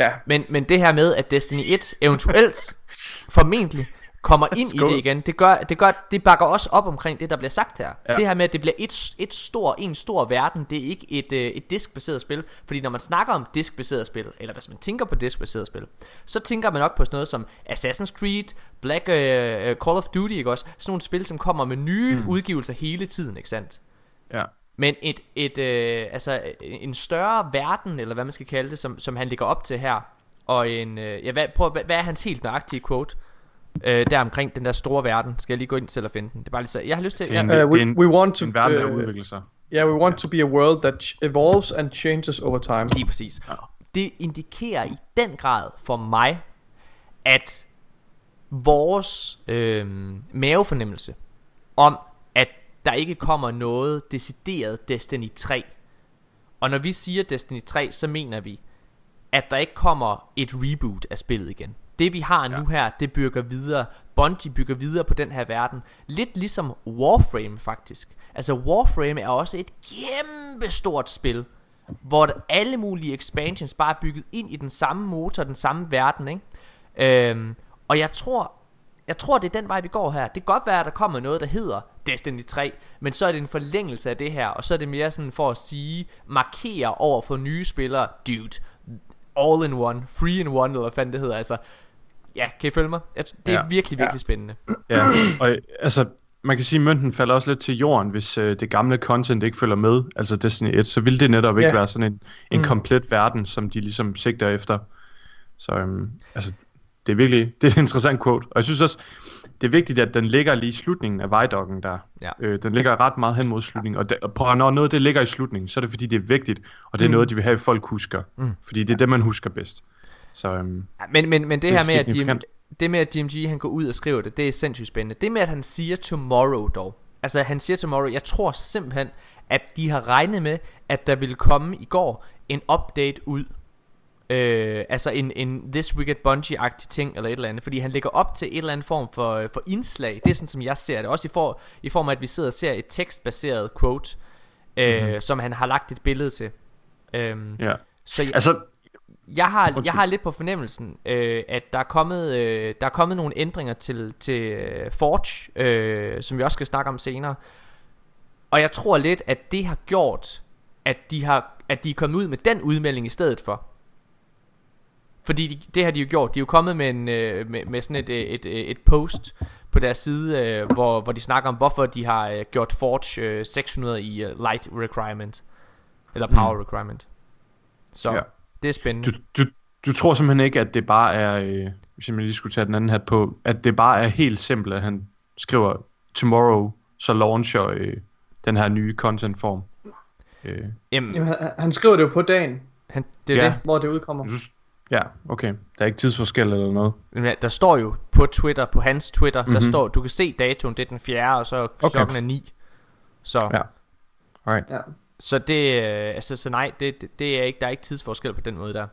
C: Ja,
A: Men, men det her med, at Destiny 1 eventuelt, [laughs] formentlig, kommer ind i
B: Skål.
A: det igen, det, gør, det, gør, det bakker også op omkring det, der bliver sagt her. Ja. Det her med, at det bliver et, et stor, en stor verden, det er ikke et, øh, et diskbaseret spil. Fordi når man snakker om diskbaseret spil, eller hvis man tænker på diskbaseret spil, så tænker man nok på sådan noget som Assassin's Creed, Black øh, Call of Duty, ikke også? Sådan nogle spil, som kommer med nye mm. udgivelser hele tiden, ikke sandt?
B: Ja.
A: Men et, et, øh, altså en større verden, eller hvad man skal kalde det, som, som han ligger op til her, og en, øh, ja, hvad, prøv, hvad, hvad er hans helt nøjagtige quote? Øh, der omkring den der store verden Skal jeg lige gå ind til at finde den Det er bare lige så Jeg har lyst til
B: en,
A: ja,
C: Uh, we-
B: en,
C: we want to,
B: en verden, der
C: øh,
B: udvikler sig.
C: yeah, we want to be a world that evolves and changes over time.
A: Lige præcis Det indikerer i den grad for mig At Vores øh, Mavefornemmelse Om der ikke kommer noget Decideret Destiny 3 Og når vi siger Destiny 3 Så mener vi At der ikke kommer et reboot af spillet igen Det vi har ja. nu her Det bygger videre Bungie bygger videre på den her verden Lidt ligesom Warframe faktisk Altså Warframe er også et kæmpe stort spil hvor alle mulige expansions bare er bygget ind i den samme motor, den samme verden, ikke? Øhm, og jeg tror, jeg tror det er den vej vi går her. Det kan godt være at der kommer noget der hedder Destiny 3, men så er det en forlængelse af det her, og så er det mere sådan for at sige, markere over for nye spillere, dude, all in one, free in one, eller hvad fanden det hedder, altså. Ja, kan I følge mig? Jeg t- Det er
B: Ja.
A: virkelig, virkelig
C: Ja.
A: spændende.
B: Ja, og altså, man kan sige, at mønten falder også lidt til jorden, hvis øh, det gamle content ikke følger med, altså Destiny 1, så vil det netop ikke
C: Ja.
B: være sådan en, en
C: Mm.
B: komplet verden, som de ligesom sigter efter. Så øhm, altså, det er virkelig, det er et interessant quote, og jeg synes også, det er vigtigt, at den ligger lige i slutningen af vejdokken der.
A: Ja.
B: Øh, den ligger ret meget hen mod slutningen, og, det, og prøv, når noget det ligger i slutningen, så er det fordi, det er vigtigt, og det er
C: Mm.
B: noget, de vil have, at folk husker.
A: Mm.
B: Fordi det er det, man husker bedst. Så øhm,
A: Ja, Men, men, men det,
B: Det er
A: her med, at Jim, det med, at DMG han går ud og skriver det, det er sindssygt spændende. Det med, at han siger tomorrow dog. Altså, han siger tomorrow. Jeg tror simpelthen, at de har regnet med, at der ville komme i går en update ud. Øh, altså en, en This Week at Bungie-agtig ting, eller et eller andet. Fordi han lægger op til et eller andet form for, for indslag. Det er sådan, som jeg ser det. Også i, for, i form af, at vi sidder og ser et tekstbaseret quote, øh, mm-hmm. som han har lagt et billede til. Øhm,
B: ja.
A: så jeg,
B: Altså,
A: jeg har, jeg har lidt på fornemmelsen, øh, at der er kommet, øh, der er kommet nogle ændringer til, til øh, Forge, øh, som vi også skal snakke om senere. Og jeg tror lidt, at det har gjort, at de, har, at de er kommet ud med den udmelding i stedet for. Fordi de, det har de jo gjort. De er jo kommet med, en, øh, med, med sådan et, øh, et, et, et post på deres side, øh, hvor, hvor de snakker om, hvorfor de har øh, gjort Forge øh, 600 i øh, light requirement. Eller power mm. requirement. Så
B: Ja.
A: ja. det er spændende.
B: Du, du, du tror simpelthen ikke, at det bare er, øh, hvis jeg lige skulle tage den anden hat på, at det bare er helt simpelt, at han skriver tomorrow så launcher øh, den her nye content-form. Øh,
A: Jamen,
C: Jamen, han, han skriver det jo på dagen,
A: han, det er
B: Ja.
A: det.
C: hvor det udkommer.
B: jeg synes, ja, okay. Der er ikke tidsforskel eller noget.
A: Men ja, Der står jo på Twitter, på hans Twitter, mm-hmm. der
B: Mhm.
A: står, du kan se datoen, det er den 4. og så okay.
B: Okay.
A: klokken er 9. Så,
B: Ja. Alright.
C: Ja.
A: så det, øh, altså, så nej, det, det, det er ikke, der er ikke tidsforskel på den måde der.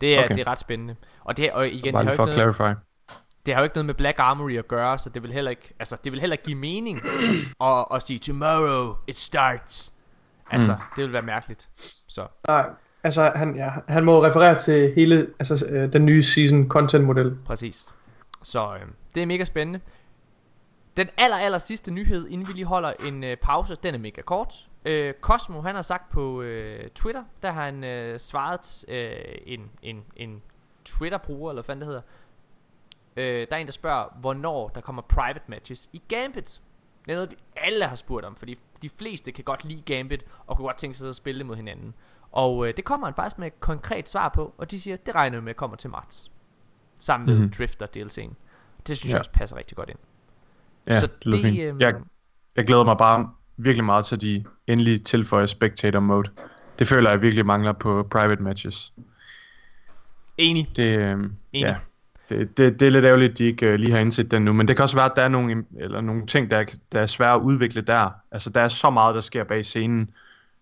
A: Det er, okay. Det er ret spændende. Og, det, og igen,
B: Bare
A: det har,
B: for
A: ikke noget,
B: clarify.
A: det har jo ikke noget med Black Armory at gøre, så det vil heller ikke, altså, det vil heller ikke give mening [clears throat] at, at sige, tomorrow it starts. Altså, mm. det vil være mærkeligt. Så,
C: Nej, altså han, ja, han må referere til hele altså, øh, den nye season content model.
A: præcis. Så øh, det er mega spændende. Den aller, aller sidste nyhed, inden vi lige holder en øh, pause, den er mega kort. Øh, Cosmo, han har sagt på øh, Twitter, der har han øh, svaret øh, en, en, en Twitter-bruger, eller hvad fanden det hedder. Øh, der er en, der spørger, hvornår der kommer private matches i Gambit. Det er noget, vi alle har spurgt om, fordi de fleste kan godt lide Gambit, og kunne godt tænke sig at spille det mod hinanden. Og øh, det kommer han faktisk med et konkret svar på, og de siger, det regner vi med kommer til marts. Sammen med mm-hmm.
B: Mhm.
A: Drifter DLC'en. Det synes ja. Jeg også passer rigtig godt ind.
B: Ja,
A: Så
B: det
A: det,
B: fint.
A: øhm,
B: Jeg, jeg glæder mig bare virkelig meget til, at de endelig tilføjer spectator mode. Det føler jeg virkelig mangler på private matches.
A: Enig.
B: Det, øh,
A: Enig.
B: ja, det, det, det er lidt ærgerligt, at de ikke øh, lige har indset den nu. Men det kan også være, at der er nogle, eller nogle ting, der er, der er svære at udvikle der. Altså, der er så meget, der sker bag scenen,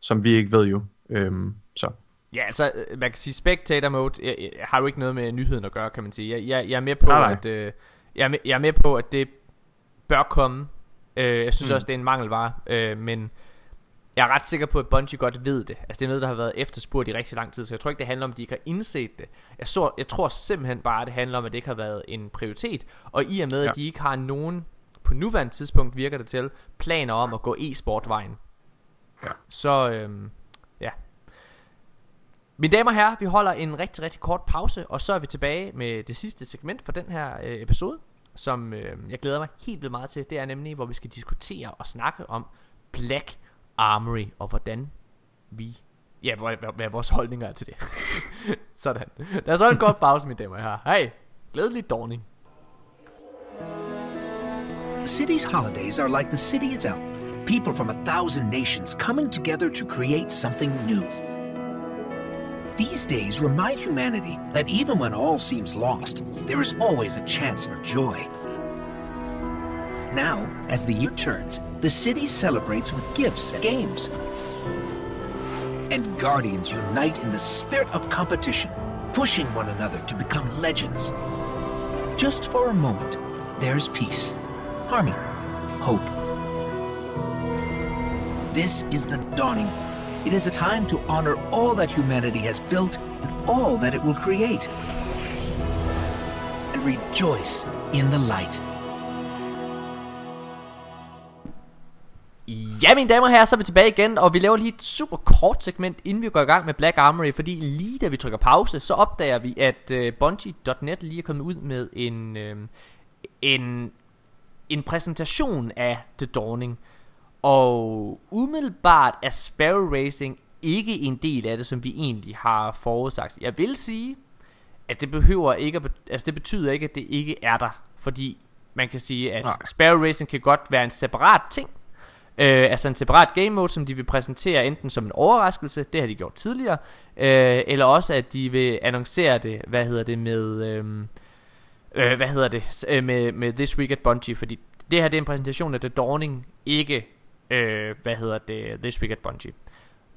B: som vi ikke ved jo. Øhm, så
A: Ja, altså, øh, man kan sige, spectator mode jeg, jeg, har jo ikke noget med nyheden at gøre, kan man sige. Jeg, jeg, jeg er med på,
B: Nej, nej.
A: at øh, jeg, er med, jeg er med på, at det bør komme. Øh, jeg synes
B: Mm.
A: også, det er en mangelvare, øh, men jeg er ret sikker på, at Bungie godt ved det. Altså, det er noget, der har været efterspurgt i rigtig lang tid, så jeg tror ikke, det handler om, at de ikke har indset det. Jeg, så, jeg tror simpelthen bare, at det handler om, at det ikke har været en prioritet. Og i og med, ja. At de ikke har nogen, på nuværende tidspunkt virker det til, planer om at gå e-sport-vejen.
B: Ja.
A: Så, ja. Mine damer og herrer, vi holder en rigtig, rigtig kort pause, og så er vi tilbage med det sidste segment for den her øh, episode, som øh, jeg glæder mig helt vildt meget til. Det er nemlig, hvor vi skal diskutere og snakke om Black Armory, og hvordan vi, ja, hvad, vores holdninger er til det. [laughs] Sådan. Lad os holde en kort pause, mine damer og herrer. Hej, glædelig dawning.
E: The city's holidays are like the city itself. People from a thousand nations coming together to create something new. These days remind humanity that even when all seems lost, there is always a chance for joy. Now, as the year turns, the city celebrates with gifts and games. And Guardians unite in the spirit of competition, pushing one another to become legends. Just for a moment, there's peace, harmony, hope. This is the dawning. It is a time to honor all that humanity has built and all that it will create. And rejoice in the light.
A: Ja, mine damer og herrer, så er vi tilbage igen, og vi laver lige et super kort segment, inden vi går i gang med Black Armory, fordi lige da vi trykker pause, så opdager vi, at øh, uh, Bungie.net lige er kommet ud med en, øh, en, en præsentation af The Dawning. Og umiddelbart er Sparrow Racing ikke en del af det, som vi egentlig har forudsagt. Jeg vil sige, at det behøver ikke at, altså det betyder ikke, at det ikke er der, fordi man kan sige, at
B: Nej.
A: Sparrow Racing kan godt være en separat ting, Øh, altså en separat game mode, som de vil præsentere enten som en overraskelse, det har de gjort tidligere, øh, eller også at de vil annoncere det, hvad hedder det med, øh, øh, hvad hedder det, øh, med, med This Week at Bungie, fordi det her det er en præsentation af The Dawning, ikke, øh, hvad hedder det, This Week at Bungie.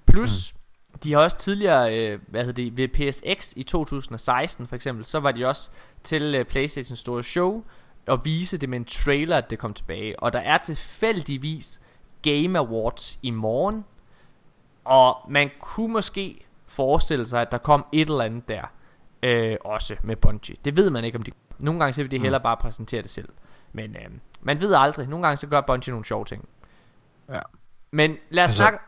A: Plus, mm. de har også tidligere, øh, hvad hedder det, ved PSX i 2016 for eksempel, så var de også til øh, Playstation Store Show, og vise det med en trailer, at det kom tilbage. Og der er tilfældigvis Game Awards i morgen, og man kunne måske forestille sig, at der kom et eller andet der, øh, også med Bungie. Det ved man ikke, om de... Nogle gange så vil de hellere bare præsentere det selv. Men øh, man ved aldrig. Nogle gange så gør Bungie nogle sjove ting.
B: Ja.
A: Men lad os
B: Altså,
A: snakke...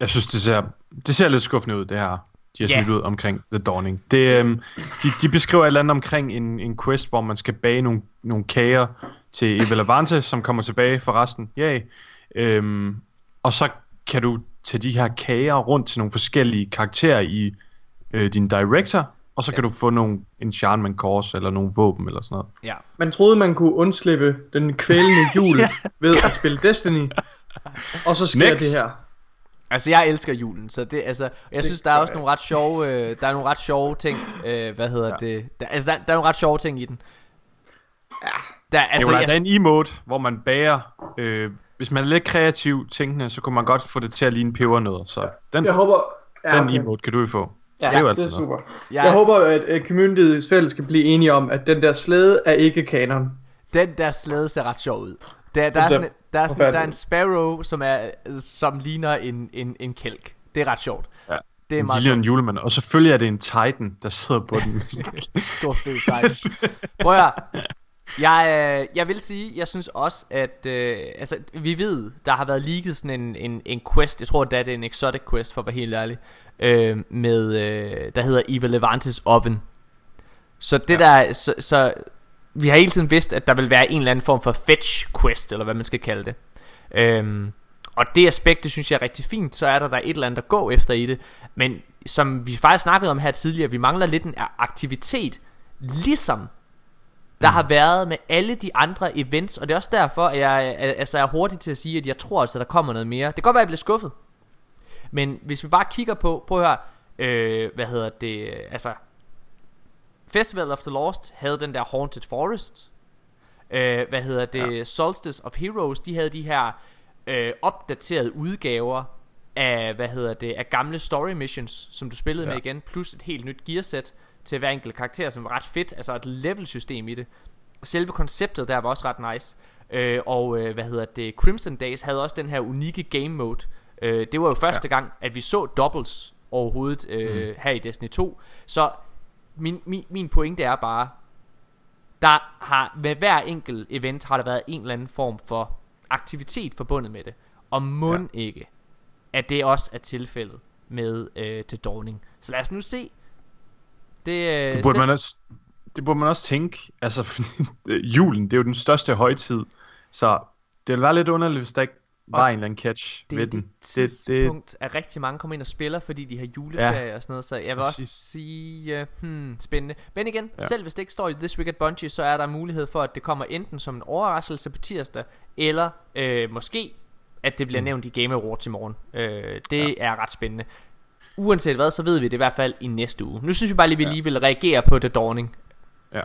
B: Jeg synes, det ser, det ser lidt skuffende ud, det her. De har
A: Ja.
B: smidt ud omkring The Dawning. Det, øhm, de, de beskriver et eller andet omkring en, en quest, hvor man skal bage nogle, nogle kager til Eva Levante, som kommer tilbage for resten. Yay. Øhm, og så kan du tage de her kager rundt til nogle forskellige karakterer i øh, din director, Og så kan du få nogle enchantment cores eller nogle våben eller sådan noget.
A: Ja.
C: Man troede, man kunne undslippe den kvælende jul [laughs] ved at spille Destiny. [laughs] Og så sker
B: Next.
C: det her.
A: Altså jeg elsker julen, så det altså jeg
C: Det
A: synes der er også nogle ret sjove øh, der er nogle ret sjove ting, øh, hvad hedder ja. det? Der, altså der, der er nogle ret sjove ting i den.
C: Ja.
A: Der
B: Altså,
A: altså
B: jo,
A: jeg,
B: der er en emote, hvor man bager... Øh, hvis man er lidt kreativ tænkende, så kunne man godt få det til at ligne pebernødder. Så den,
C: Jeg håber... Ja,
B: den
C: okay.
B: emote kan du jo få.
C: Ja,
B: det er jo
C: det er
B: noget.
C: super.
A: jeg,
C: Jeg håber, at, at communityet fælles skal blive enige om, at den der slæde er ikke kanon.
A: den der slæde ser ret sjov ud. Der, der, er,
C: ser
A: sådan, der, er, sådan, der er en sparrow, som, er, som ligner en, en, en kælk. Det er ret sjovt.
B: Ja.
A: Det er
B: En
A: meget
B: lille en julemand. Og selvfølgelig er det en titan, der sidder på den. [laughs]
A: Stor fed sejt. Prøv at. Jeg, øh, jeg vil sige, jeg synes også, at øh, altså, vi ved, der har været leaget sådan en, en, en quest, jeg tror, det er en exotic quest, for at være helt ærlig, øh, med, øh, der hedder Eva Levantes Oven. Så det ja. der, så, så vi har hele tiden vidst, at der vil være en eller anden form for fetch quest, eller hvad man skal kalde det. Øhm, og det aspekt, det synes jeg er rigtig fint, så er der der et eller andet at gå efter i det. Men som vi faktisk snakkede om her tidligere, vi mangler lidt en aktivitet, ligesom der har været med alle de andre events, og det er også derfor, at jeg altså, er hurtig til at sige, at jeg tror altså, der kommer noget mere. Det kan godt være, at jeg bliver skuffet. Men hvis vi bare kigger på, prøv at høre, øh, hvad hedder det, altså, Festival of the Lost havde den der Haunted Forest. Øh, hvad hedder det, ja. Solstice of Heroes, de havde de her øh, opdaterede udgaver af, hvad hedder det, af gamle story missions, som du spillede ja. med igen, plus et helt nyt gearsæt til hver enkelt karakter, som var ret fedt, altså et level system i det. Selve konceptet der var også ret nice. Øh, og øh, hvad hedder det, Crimson Days havde også den her unikke game mode. Øh, det var jo første ja. gang, at vi så doubles overhovedet øh, mm. her i Destiny 2. Så min, min, min pointe er bare, der har med hver enkelt event har der været en eller anden form for aktivitet forbundet med det. Og må ja. ikke, at det også er tilfældet med øh, til Dawning. Så lad os nu se. Det, øh,
B: Det burde,
A: selv-
B: man også, det burde man også tænke. Altså, [laughs] fordi, julen, det er jo den største højtid. Så det ville være lidt underligt, hvis der ikke var en eller anden catch
A: det
B: ved den.
A: det tidspunkt, det, at rigtig mange kommer ind og spiller, fordi de har juleferie ja, og sådan noget. Så jeg vil
B: præcis.
A: også sige, uh, hmm, spændende. Men igen, ja.
B: Ja.
A: selv hvis det ikke står i This Week at Bungie, så er der mulighed for, at det kommer enten som en overraskelse på tirsdag, eller øh, måske, at det bliver mm. nævnt i Game Awards i morgen. Øh, det ja. er ret spændende. Uanset hvad, så ved vi det i hvert fald i næste uge. Nu synes vi bare lige, vi
B: Ja.
A: lige vil reagere på The Dawning.
B: Ja.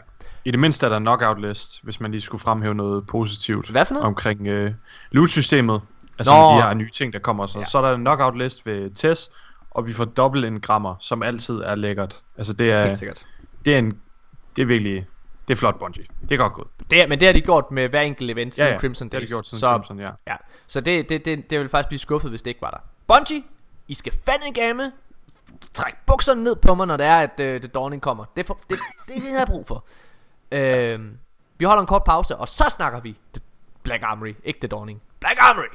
B: I det mindste er der knockout list, hvis man lige skulle fremhæve noget positivt
A: Hvad for noget?
B: omkring øh, loot-systemet. Altså
A: Nå.
B: de her nye ting, der kommer. Så,
A: Ja.
B: så er der en knockout list ved Tess, og vi får dobbelt en grammer, som altid er lækkert. Altså det er,
A: Helt sikkert.
B: det er en, det er virkelig, det er flot Bungie. Det er godt gået.
A: Det, er- men det har de gjort med hver enkelt event siden
B: Ja, ja.
A: Crimson
B: Det har de
A: Days.
B: gjort siden
A: så,
B: Crimson, ja.
A: ja. Så det, det, det, det vil faktisk blive skuffet, hvis det ikke var der. Bungie, I skal fandme game. Træk bukserne ned på mig, når det er, at uh, The Dawning kommer. Det er, for, det, det, er det, jeg har brug for. Uh, vi holder en kort pause, og så snakker vi The Black Armory. Ikke The Dawning. Black Armory!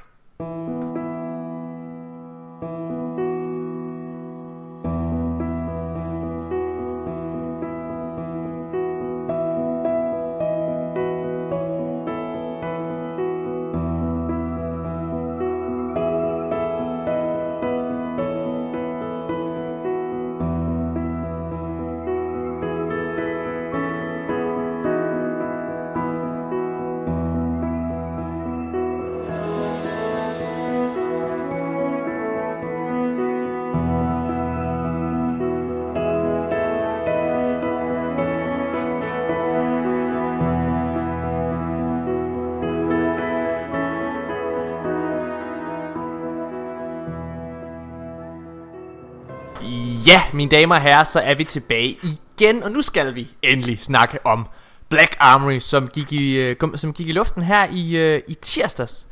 A: Ja, mine damer og herrer, så er vi tilbage igen, og nu skal vi endelig snakke om Black Armory, som gik i, øh, som gik i luften her i, øh, i tirsdags.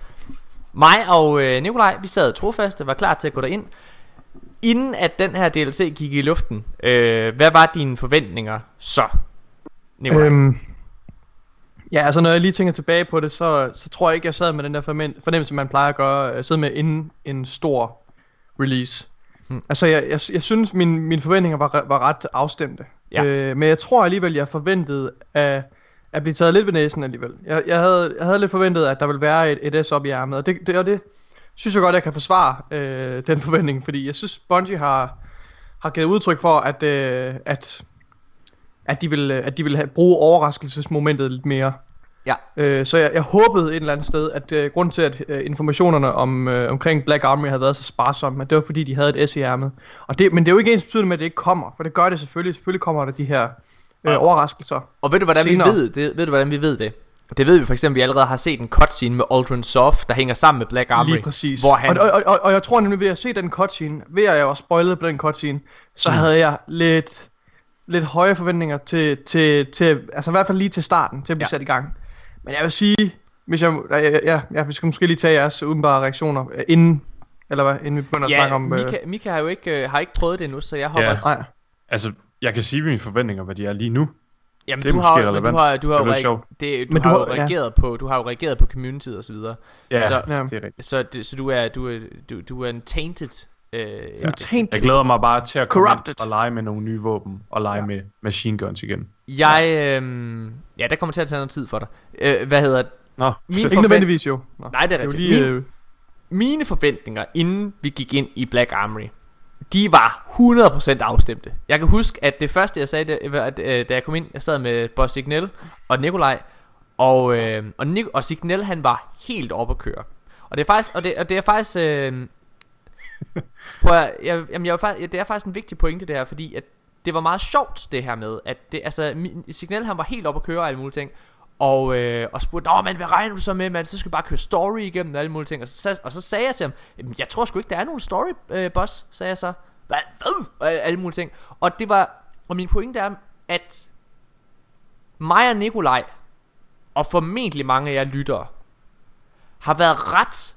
A: Mig og øh, Nikolaj, vi sad trofaste, var klar til at gå derind. Inden at den her DLC gik i luften, øh, hvad var dine forventninger så, Nikolaj? Øhm.
C: Ja, altså når jeg lige tænker tilbage på det, så, så tror jeg ikke, jeg sad med den der fornemmelse, man plejer at gøre, øh, sidde med inden en stor release. Hmm. Altså jeg, jeg, jeg synes, min, mine forventninger var, var ret afstemte.
A: Ja.
C: Øh, men jeg tror alligevel, jeg forventede at, at blive taget lidt ved næsen alligevel. Jeg, jeg, havde, jeg havde lidt forventet, at der ville være et, et S op i ærmet, og det, det, og det synes jeg godt, jeg kan forsvare øh, den [laughs] forventning, fordi jeg synes, Bungie har, har givet udtryk for, at, øh, at at de øh, at de ville have, bruge overraskelsesmomentet lidt mere.
A: Ja.
C: Øh, så jeg, jeg håbede et eller andet sted, at øh, grund til, at øh, informationerne om, øh, omkring Black Armory havde været så sparsomme, at det var fordi, de havde et S i ærmet. Og det, men det er jo ikke ens betydende med, at det ikke kommer, for det gør det selvfølgelig. Selvfølgelig kommer der de her øh, overraskelser.
A: Og ved du, hvordan
C: Senere.
A: vi ved det? Ved du, hvordan vi ved det? Det ved vi for eksempel, vi allerede har set en cutscene med Aldrin Soft, der hænger sammen med Black Armory.
C: Lige præcis.
A: Hvor han...
C: Og, og, og, og jeg tror nemlig ved at se den cutscene, ved at jeg var spoilet på den cutscene, så mm. havde jeg lidt, lidt høje forventninger til, til, til, altså i hvert fald lige til starten, til at blive
A: ja.
C: sat i gang. Men jeg vil sige, hvis jeg, ja, ja, ja, vi skal måske lige tage jeres udenbare reaktioner, øh, inden, eller hvad, inden vi begynder at
A: Ja,
C: snakke om...
A: Mika, Mika har jo ikke, øh, har ikke prøvet det endnu, så jeg hopper...
B: Ja.
C: nej,
B: Altså, jeg kan sige mine forventninger, hvad de er lige nu.
A: Jamen,
B: det er
A: du har, men du har, du har,
B: Det
A: jo
B: sjovt.
A: det, du
C: Men
A: har
C: du
A: jo
C: har- ja.
A: reageret på, du har jo reageret på community og så videre.
B: Ja,
A: Så-
B: det er rigtigt.
A: Så, det, så du er, du er, du, du er en tainted... Øh,
C: ja.
B: Jeg glæder mig bare til at komme
C: Corrupted.
B: og lege med nogle nye våben, og lege
C: Ja.
B: med machine guns igen.
A: Jeg, øh, ja, der kommer til at tage noget tid for dig. Øh, hvad hedder
B: Nå,
A: Min
C: ikke nødvendigvis jo. Nå.
A: Nej, det er rigtigt.
C: lige,
A: Min-
C: øh,
A: mine forventninger, inden vi gik ind i Black Armory, de var 100% afstemte. Jeg kan huske, at det første, jeg sagde, det, at, øh, da jeg kom ind, jeg sad med Boss Signel og Nikolaj, og, øh, og, Nik- og Signel, han var helt oppe at køre. Og det er faktisk, og det, og det er faktisk, øh, [laughs] prøv at, jeg, jamen jeg, var faktisk, det er faktisk en vigtig pointe det her, fordi at det var meget sjovt det her med, at det, altså, min, Signal han var helt oppe at køre og alle mulige ting, og, øh, og spurgte, Nå, men hvad regner du så med, man? Så skal vi bare køre story igennem og alle mulige ting. Og så, og så sagde jeg til ham, jeg tror sgu ikke, der er nogen story, øh, boss, sagde jeg så. Hvad? Hvad? Og alle mulige ting. Og det var, og min pointe er, at mig og Nikolaj, og formentlig mange af jer lyttere, har været ret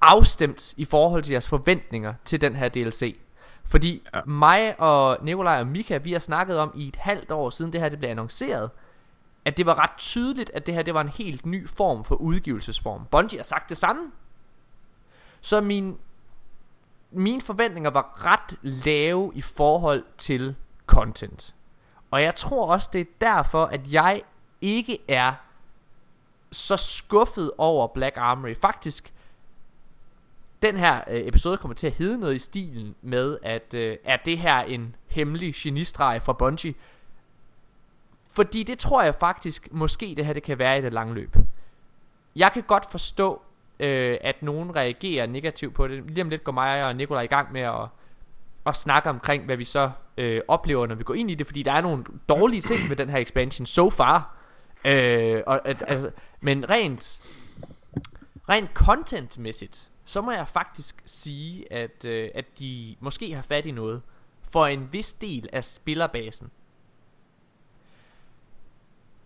A: afstemt i forhold til jeres forventninger til den her DLC. Fordi ja. Mig og Nikolaj og Mika, vi har snakket om i et halvt år siden det her det blev annonceret, at det var ret tydeligt, at det her det var en helt ny form for udgivelsesform. Bungie har sagt det samme. Så min, mine forventninger var ret lave i forhold til content. Og jeg tror også, det er derfor, at jeg ikke er så skuffet over Black Armory. Faktisk, den her øh, episode kommer til at hedde noget i stilen med, at øh, er det her en hemmelig genistreg fra Bungie? Fordi det tror jeg faktisk, måske det her det kan være i det lange løb. Jeg kan godt forstå, øh, at nogen reagerer negativt på det. Lige om lidt går mig og Nikolaj i gang med at, at snakke omkring, hvad vi så øh, oplever, når vi går ind i det. Fordi der er nogle dårlige ting med den her expansion so far. Øh, og, at, altså, men rent, rent contentmæssigt, så må jeg faktisk sige, at, øh, at de måske har fat i noget for en vis del af spillerbasen.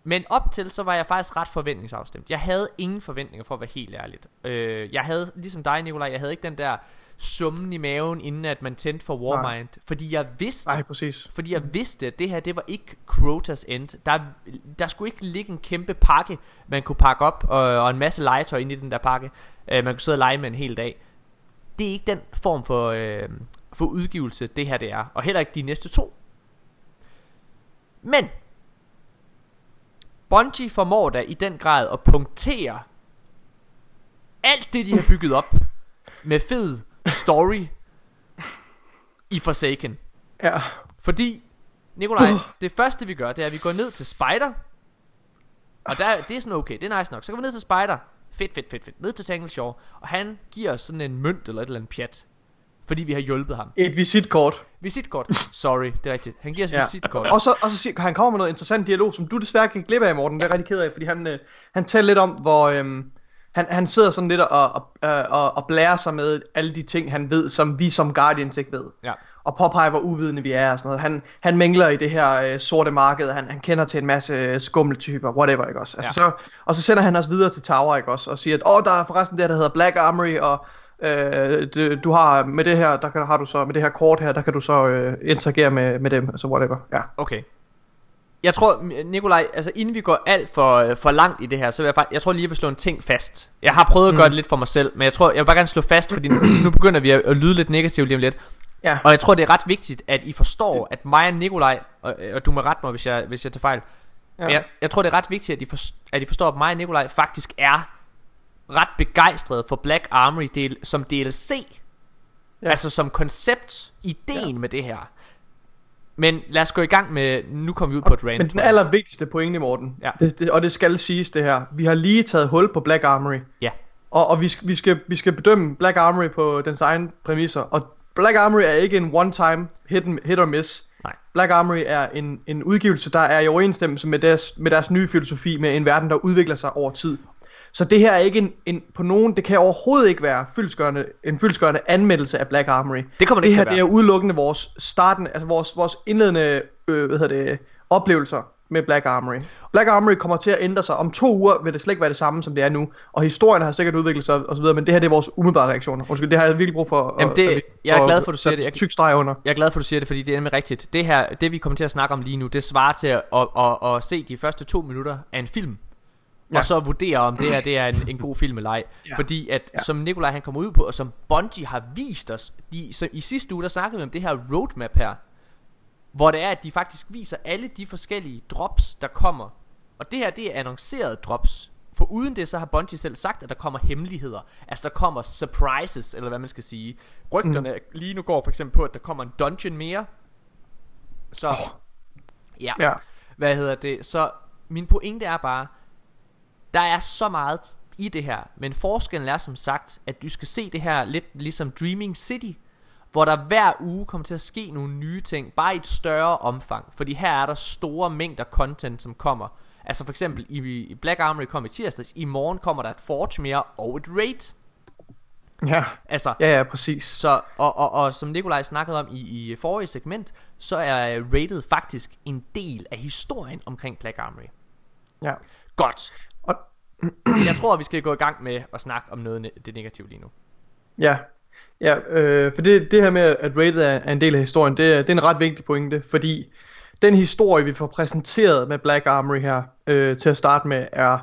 A: Men op til, så var jeg faktisk ret forventningsafstemt. Jeg havde ingen forventninger, for at være helt ærligt. Øh, jeg havde, ligesom dig, Nikolaj, jeg havde ikke den der summen i maven, inden at man tændte for Warmind. Fordi jeg vidste,
C: Nej, præcis.
A: fordi jeg vidste, at det her, det var ikke Crotas End. Der, der skulle ikke ligge en kæmpe pakke, man kunne pakke op, og, og en masse legetøj ind i den der pakke. Uh, man kunne sidde og lege med en hel dag. Det er ikke den form for, øh, for udgivelse, det her det er. Og heller ikke de næste to. Men, Bungie formår da i den grad at punktere alt det, de har bygget op med fed story i Forsaken.
C: Ja.
A: Fordi, Nikolaj, det første vi gør, det er, at vi går ned til Spider. Og der, det er sådan okay, det er nice nok. Så går vi ned til Spider. Fedt, fedt, fedt, fedt. Ned til Tangle Shore. Og han giver os sådan en mønt eller et eller andet pjat. Fordi vi har hjulpet ham.
C: Et visitkort.
A: Visitkort. Sorry, det er rigtigt. Han giver os
C: Ja.
A: visitkort.
C: Og så, og så siger, han kommer med noget interessant dialog, som du desværre gik glip af, Morten. Det er jeg rigtig ked af, fordi han, øh, han taler lidt om, hvor øhm, han, han sidder sådan lidt og, og, øh, og, og blærer sig med alle de ting, han ved, som vi som Guardians ikke ved.
A: Ja.
C: Og påpeger, hvor uvidende vi er og sådan noget. Han, han mængler i det her øh, sorte marked, han, han kender til en masse øh, skummeltyper, whatever, ikke også? Altså,
A: Ja.
C: så, og så sender han os videre til Tower, ikke også? Og siger, at åh, der er forresten det, der hedder Black Armory, og Øh, det, du har med det her, der kan, har du så med det her kort her, der kan du så øh, interagere med, med dem, altså whatever. Ja.
A: Okay. Jeg tror, Nikolaj, altså inden vi går alt for, øh, for langt i det her, så vil jeg faktisk, jeg tror lige, jeg vil slå en ting fast. Jeg har prøvet at gøre det lidt for mig selv, men jeg tror, jeg vil bare gerne slå fast, fordi nu, nu begynder vi at, at lyde lidt negativt lige om lidt.
C: Ja.
A: Og jeg tror, det er ret vigtigt, at I forstår, at mig og Nikolaj, og, og du må rette mig, hvis jeg, hvis jeg tager fejl, ja. men jeg, jeg tror, det er ret vigtigt, at I, for, at I forstår, at mig og Nikolaj faktisk er ret begejstrede for Black Armory del, som DLC. Ja. Altså som koncept, ideen ja. med det her. Men lad os gå i gang med, nu kommer vi ud på et rant.
C: Men den allervigtigste pointe, Morten,
A: Ja.
C: det, det, og det skal siges det her, vi har lige taget hul på Black Armory,
A: Ja,
C: og, og vi, skal, vi, skal, vi skal bedømme Black Armory på dens egen præmisser, og Black Armory er ikke en one-time hit, hit or miss.
A: Nej.
C: Black Armory er en, en udgivelse, der er i overensstemmelse med deres, med deres nye filosofi, med en verden, der udvikler sig over tid. Så det her er ikke en, en på nogen, det kan overhovedet ikke være fyldskørende, en fyldskørende anmeldelse af Black Armory.
A: Det kommer det
C: det
A: ikke
C: her
A: til at
C: det er udelukkende vores starten, altså vores, vores indledende øh, hvad hedder det, oplevelser med Black Armory. Black Armory kommer til at ændre sig. Om to uger vil det slet ikke være det samme, som det er nu. Og historien har sikkert udviklet sig og så videre, men det her det er vores umiddelbare reaktioner. Undskyld, det har jeg virkelig brug for. at-
A: Jamen det-
C: at vi-
A: jeg er
C: at
A: glad for, at du siger det. Jeg-
C: Tyk streg under.
A: Jeg er glad for, at du siger det, fordi det er nemlig rigtigt. Det her, det vi kommer til at snakke om lige nu, det svarer til at, at, at, at se de første to minutter af en film. Ja. Og så vurdere, om det her det er en, en god film eller ej. Ja. Fordi at. Ja. som Nikolaj han kommer ud på, og som Bungie har vist os, de, så i sidste uge, der snakkede vi om det her roadmap her, hvor det er, at de faktisk viser alle de forskellige drops, der kommer. Og det her, det er annoncerede drops. For uden det, så har Bungie selv sagt, at der kommer hemmeligheder. Altså, der kommer surprises, eller hvad man skal sige. Rygterne mm. lige nu går for eksempel på, at der kommer en dungeon mere. Så, oh. ja.
C: Ja.
A: Hvad hedder det? Så min pointe er bare, der er så meget i det her, men forskellen er som sagt, at du skal se det her lidt ligesom Dreaming City, hvor der hver uge kommer til at ske nogle nye ting, bare i et større omfang, fordi her er der store mængder content, som kommer. Altså for eksempel i, Black Armory kom i tirsdags, i morgen kommer der et Forge mere og et Raid.
C: Ja.
A: Altså,
C: Ja, ja, præcis.
A: så, og, og, og som Nikolaj snakkede om i, i forrige segment, så er Rated faktisk en del af historien omkring Black Armory.
C: Ja.
A: Godt. Jeg tror, vi skal gå i gang med at snakke om noget ne- det negative lige nu.
C: Ja, ja øh, for det, det her med, at Rated er, en del af historien, det, er- det er en ret vigtig pointe, fordi den historie, vi får præsenteret med Black Armory her øh, til at starte med, er,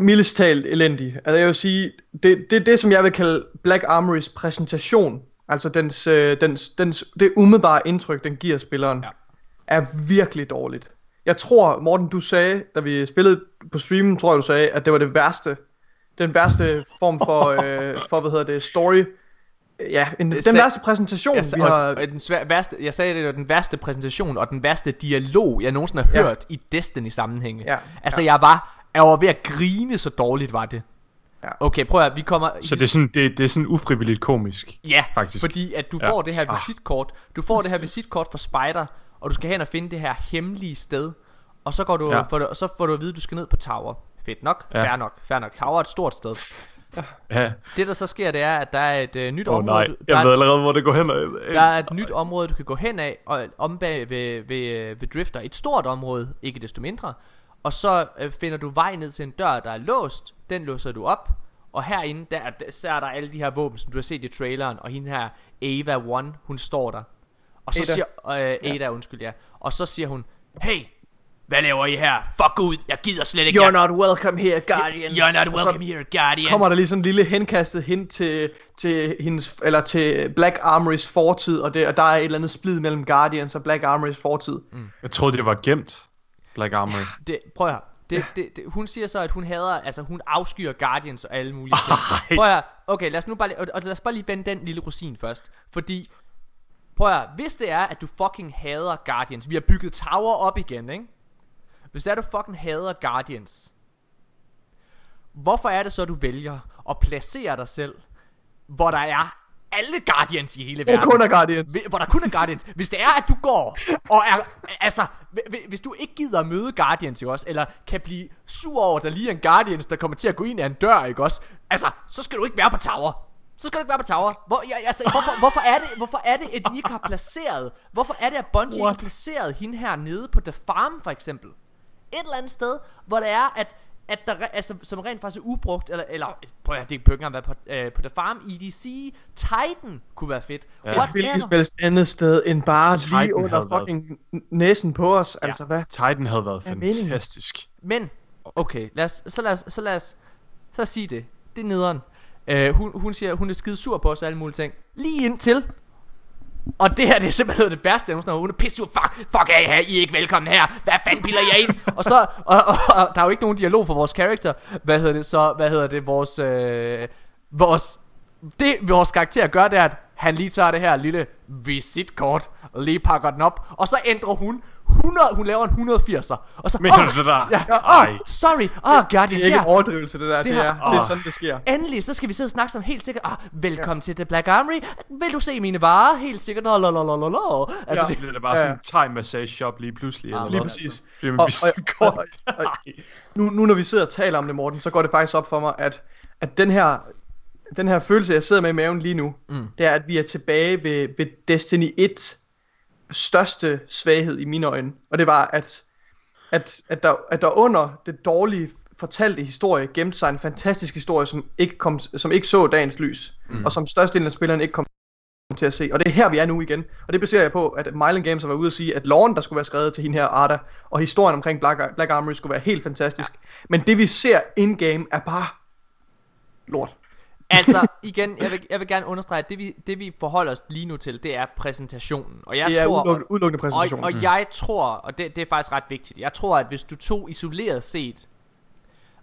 C: mildest talt elendig. Altså jeg vil sige, det, det er det, som jeg vil kalde Black Armorys præsentation, altså dens, øh, dens, dens, det umiddelbare indtryk, den giver spilleren,
A: Ja.
C: er virkelig dårligt. Jeg tror, Morten, du sagde, da vi spillede på streamen, tror jeg, du sagde, at det var det værste den værste form for, [laughs] øh, for hvad hedder det, story. Ja, en, den
A: sag-
C: værste præsentation,
A: Jeg,
C: vi har...
A: og den svær, værste, jeg sagde, det var den værste præsentation og den værste dialog, jeg nogensinde har
C: Ja.
A: hørt i Destiny-sammenhænge.
C: Ja,
A: Altså,
C: ja.
A: jeg var, jeg var ved at grine, så dårligt var det.
C: Ja.
A: Okay, prøv at vi kommer...
B: Så det er sådan, det, det er sådan ufrivilligt komisk.
A: Ja,
B: faktisk.
A: fordi at du
B: Ja.
A: får det her
B: Ah.
A: visitkort. Du får det her visitkort fra Spider, og du skal hen og finde det her hemmelige sted. Og så går du,
B: Ja.
A: ja. får du, og så får du at vide, at du skal ned på Tower. Fedt nok,
B: Ja.
A: fair nok, fair nok. Tower er et stort sted.
B: Ja.
A: Det der så sker, det er, at der er et øh, nyt
B: oh,
A: område.
B: nej,
A: du- der,
B: jeg
A: er-
B: ved allerede, hvor det går hen.
A: Der er et nyt område, du kan gå hen af, og om bag ved, ved, ved Drifter. Et stort område, ikke desto mindre. Og så øh, finder du vej ned til en dør, der er låst. Den låser du op. Og herinde, der, er- der, så er der alle de her våben, som du har set i traileren. Og hende her, Ava One, hun står der. Og så
C: Ada.
A: siger, øh, Ada, undskyld, ja. Og så siger hun, hey, hvad laver I her? Fuck ud, jeg gider slet ikke.
C: You're
A: jeg,
C: not welcome here, Guardian.
A: you're not welcome here, Guardian.
C: kommer der lige sådan en lille henkastet hint til, til, hendes, eller til Black Armorys fortid, og, det, og der er et eller andet splid mellem Guardians og Black Armorys fortid. Mm.
B: Jeg troede, det var gemt. Black Armory.
A: Det, prøv at høre. Det, det, det, hun siger så, at hun hader, altså hun afskyer Guardians og alle mulige [laughs] ting.
B: Ej.
A: Prøv at høre. Okay, lad os nu bare og, og lad os bare lige vende den lille rosin først. Fordi, prøv at høre, hvis det er, at du fucking hader Guardians, vi har bygget Tower op igen, ikke? Hvis det er, at du fucking hader Guardians, hvorfor er det så, du vælger at placere dig selv, hvor der er alle Guardians i hele
C: Det er
A: verden?
C: kun af Guardians.
A: Hvor der kun er Guardians. Hvis det er, at du går og er, altså, hvi- hvi- hvis du ikke gider at møde Guardians, ikke også, eller kan blive sur over, at der lige er en Guardians, der kommer til at gå ind af en dør, ikke også, altså, så skal du ikke være på Tower. Så skal du ikke være på Tower. Hvor, ja, altså, hvorfor, hvorfor, er det, hvorfor er det, at I ikke har placeret, hvorfor er det, at Bungie ikke har placeret hende her nede på The Farm, for eksempel? Et eller andet sted, hvor det er, at at der, altså, som rent faktisk er ubrugt, eller, eller prøv at det kan ikke engang være på, øh, på The Farm, EDC, Titan kunne være fedt.
B: Ja.
A: Whatever.
C: Hvilket som helst andet sted end bare lige
B: Titan
C: under
B: havde været-
C: fucking næsen på os. Altså hvad?
B: Titan havde været
C: meningen?
B: fantastisk.
A: Men, okay, lad os, så lad os, så lad os, så lad os sige det. Det er nederen. Øh, hun, hun siger, hun er skide sur på os og alle mulige ting. Lige indtil. Og det her, det er simpelthen det værste. Hun, hun er pisse. Fuck, fuck af her. I er ikke velkommen her. Hvad fanden piller jeg ind? og så, og, og, og, der er jo ikke nogen dialog for vores karakter. Hvad hedder det så? Hvad hedder det? Vores, øh, vores, det vores karakter gør, det er, at han lige tager det her lille visitkort, og lige pakker den op, og så ændrer hun 100, hun laver en 180'er, og så,
B: Men
A: åh,
B: det der.
A: ja, oh, sorry, oh god,
C: Det er ikke en overdrivelse, det der. Det,
A: Det
C: det, er, det er sådan, det sker.
A: Endelig, så skal vi sidde og snakke som helt sikkert ah, Velkommen ja. til The Black Armory Vil du se mine varer? Helt sikkert Nå, lo, lo, lo, lo, lo. Altså,
C: Ja.
A: det,
B: Det er bare
C: Ja.
B: sådan en thai massage shop lige pludselig.
A: Ah,
B: eller
C: Lige
B: hvad?
C: præcis.
B: Fordi
C: Og-
B: man
C: og-
B: visitkort.
C: og- og- og- Nu, nu når vi sidder og taler om det, Morten, så går det faktisk op for mig, at, at den her den her følelse, jeg sidder med i maven lige nu, mm. det er, at vi er tilbage ved, ved Destiny 1 største svaghed i mine øjne. Og det var, at, at, at, der, at der under det dårlige fortalte historie gemte sig en fantastisk historie, som ikke, kom, som ikke så dagens lys, mm. og som størstedelen af spillerne ikke kom til at se. Og det er her, vi er nu igen. Og det baserer jeg på, at Mylan Games har været ude at sige, at loven, der skulle være skrevet til hende her Arda, og historien omkring Black, Black Armory skulle være helt fantastisk. Ja. Men det vi ser in-game er bare lort.
A: Altså [laughs] igen, jeg vil, jeg vil gerne understrege at det vi, det vi forholder os lige nu til Det er præsentationen Og jeg
C: Det er
A: tror,
C: udelukkende, udelukkende
A: og,
C: præsentation.
A: og jeg tror Og det, det er faktisk ret vigtigt Jeg tror at hvis du tog isoleret set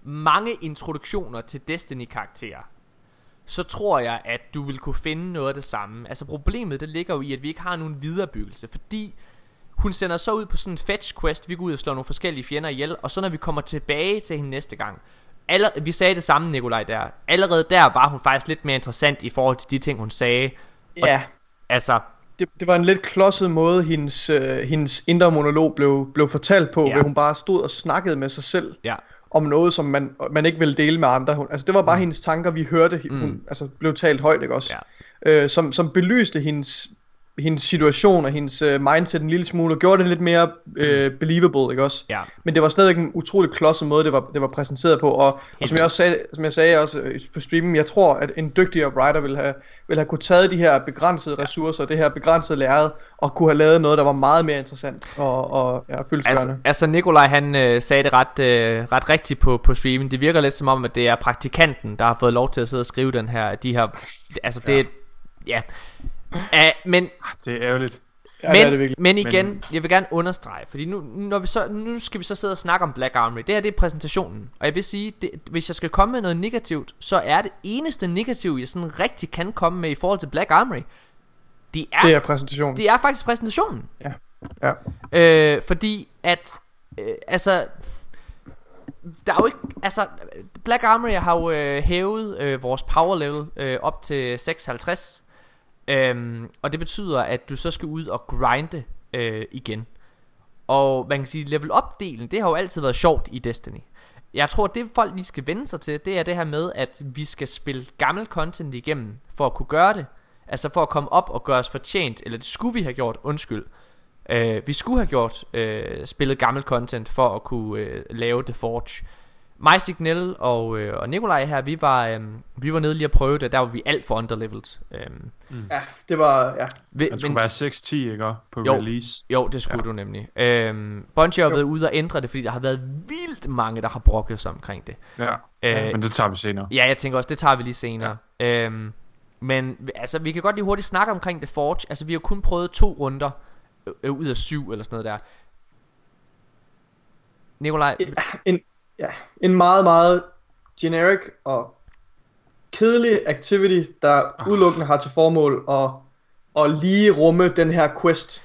A: Mange introduktioner til Destiny karakterer så tror jeg, at du vil kunne finde noget af det samme. Altså problemet, det ligger jo i, at vi ikke har nogen viderebyggelse, fordi hun sender så ud på sådan en fetch quest, vi går ud og slår nogle forskellige fjender ihjel, og så når vi kommer tilbage til hende næste gang, aller, vi sagde det samme, Nikolaj, der. Allerede der var hun faktisk lidt mere interessant i forhold til de ting, hun sagde.
C: ja,
A: Altså,
C: det, det var en lidt klodset måde, hendes, øh, hendes indre monolog blev, blev fortalt på,
A: ja.
C: hvor hun bare stod og snakkede med sig selv.
A: ja.
C: om noget, som man, man ikke ville dele med andre. Hun, altså det var bare mm. hendes tanker, vi hørte, hun
A: Mm.
C: altså, blev talt højt, ikke også? Ja. Øh, som, som belyste hendes, hendes situation og hendes uh, mindset en lille smule, og gjorde det lidt mere uh, believable, ikke også?
A: Ja.
C: Men det var stadig en utrolig klodset måde, det var, det var præsenteret på, og, og som jeg også sagde, som jeg sagde også øh, på streamen, jeg tror, at en dygtigere writer ville have, ville have kunne taget de her begrænsede ressourcer, det her begrænsede lærred, og kunne have lavet noget, der var meget mere interessant og, og ja.
A: Altså, altså Nikolaj han øh, sagde det ret, øh, ret rigtigt på, på streamen Det virker lidt som om at det er praktikanten Der har fået lov til at sidde og skrive den her De her Altså det Ja, ja. Uh, men
B: Det er ærgerligt.
C: ja, det er det
A: men,
C: virkelig.
A: men igen, men... jeg vil gerne understrege, fordi nu, når vi så, nu skal vi så sidde og snakke om Black Armory. Det her det er præsentationen. Og jeg vil sige, det, hvis jeg skal komme med noget negativt, så er det eneste negativ, jeg sådan rigtig kan komme med i forhold til Black Armory, det er,
C: Det er præsentationen.
A: det er faktisk præsentationen.
C: Ja. Ja.
A: Øh, fordi at, øh, altså, der er jo ikke, altså, Black Armory har jo øh, hævet øh, vores power level øh, op til 56. Øhm, og det betyder, at du så skal ud og grinde øh, igen. Og man kan sige, level up delen, det har jo altid været sjovt i Destiny. Jeg tror, det folk lige skal vende sig til, det er det her med, at vi skal spille gammel content igennem, for at kunne gøre det. Altså for at komme op og gøre os fortjent, eller det skulle vi have gjort, undskyld. Øh, vi skulle have gjort øh, spillet gammel content for at kunne øh, lave The Forge. Mig, Signel og, øh, og Nikolaj her, vi var, øh, vi var nede lige at prøve det, der var vi alt for underleveled. Øh,
C: Ja, det var, ja.
A: vi,
B: Den skulle være 6-10, ikke? På
A: Jo.
B: release.
A: jo, det skulle ja. du nemlig. Øhm, Bungie har været ude og ændre det, fordi der har været vildt mange, der har brokket sig omkring det.
B: Ja.
A: Øh.
B: Men det tager vi senere.
A: Ja, jeg tænker også, det tager vi lige senere. Ja. Øhm, men altså, vi kan godt lige hurtigt snakke omkring The Forge. Altså, vi har kun prøvet to runder øh, øh, ud af syv eller sådan noget der. Nikolaj,
C: en, ja, en meget, meget generic og kedelig activity, der udelukkende har til formål at, at lige rumme den her quest.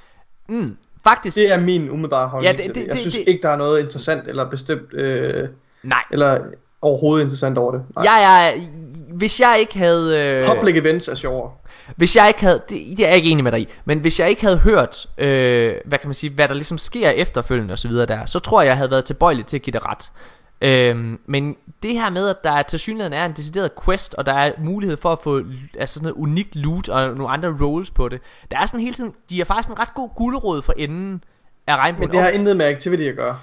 A: mm, faktisk,
C: Det er min umiddelbare holdning
A: Ja, det- det-
C: Jeg
A: det-
C: synes
A: det-
C: ikke, der er noget interessant eller bestemt, øh,
A: nej.
C: eller overhovedet interessant over det. Nej.
A: Jeg er, hvis jeg ikke havde... Øh,
C: Public events er sjovere.
A: Hvis jeg ikke havde, det, det er jeg ikke enig med dig i, men hvis jeg ikke havde hørt, øh, hvad kan man sige, hvad der ligesom sker efterfølgende og så videre der, så tror jeg, jeg havde været tilbøjelig til at give det ret. Øhm, men det her med, at der til synligheden er en decideret quest, og der er mulighed for at få altså sådan noget unikt loot og nogle andre roles på det. Der er sådan hele tiden, de har faktisk en ret god gulerod for enden af
C: Men
A: regnbuen.
C: det har intet med activity at gøre.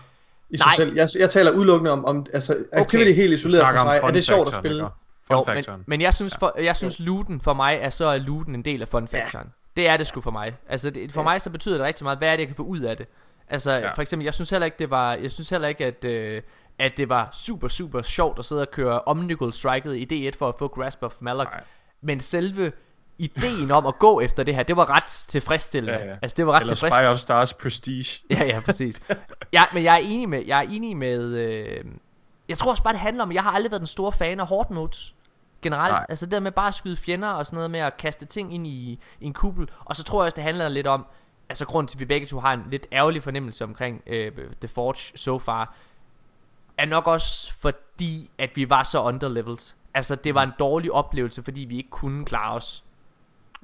C: I sig
A: Nej.
C: selv. Jeg, jeg taler udelukkende om, om altså, activity
A: Okay.
C: helt isoleret for sig. Er det sjovt at spille?
B: ikke?
A: Jo, men, men jeg synes, for, jeg synes looten for mig er så er looten en del af fun factoren. Det er det sgu for mig. Altså det, for mig så betyder det rigtig meget, hvad er det jeg kan få ud af det. Altså
B: Ja.
A: for eksempel, jeg synes heller ikke det var, jeg synes heller ikke at øh, at det var super super sjovt at sidde og køre Omnigul Striket i D1 for at få Grasp of Malak.
B: Nej.
A: Men selve ideen om at gå efter det her, det var ret tilfredsstillende.
B: Ja, ja.
A: Altså det var ret
B: Eller
A: tilfredsstillende.
B: Spy of Stars Prestige. [laughs]
A: Ja, ja, præcis. ja, men jeg er enig med, jeg er enig med, øh, jeg tror også bare det handler om, jeg har aldrig været den store fan af hard modes. generelt.
B: Nej.
A: Altså det der med bare at skyde fjender og sådan noget med at kaste ting ind i, i en kuppel. Og så tror jeg også, det handler lidt om, altså grund til, at vi begge to har en lidt ærgerlig fornemmelse omkring øh, The Forge so far, er nok også fordi, at vi var så underleveled. Altså det var en dårlig oplevelse, fordi vi ikke kunne klare os.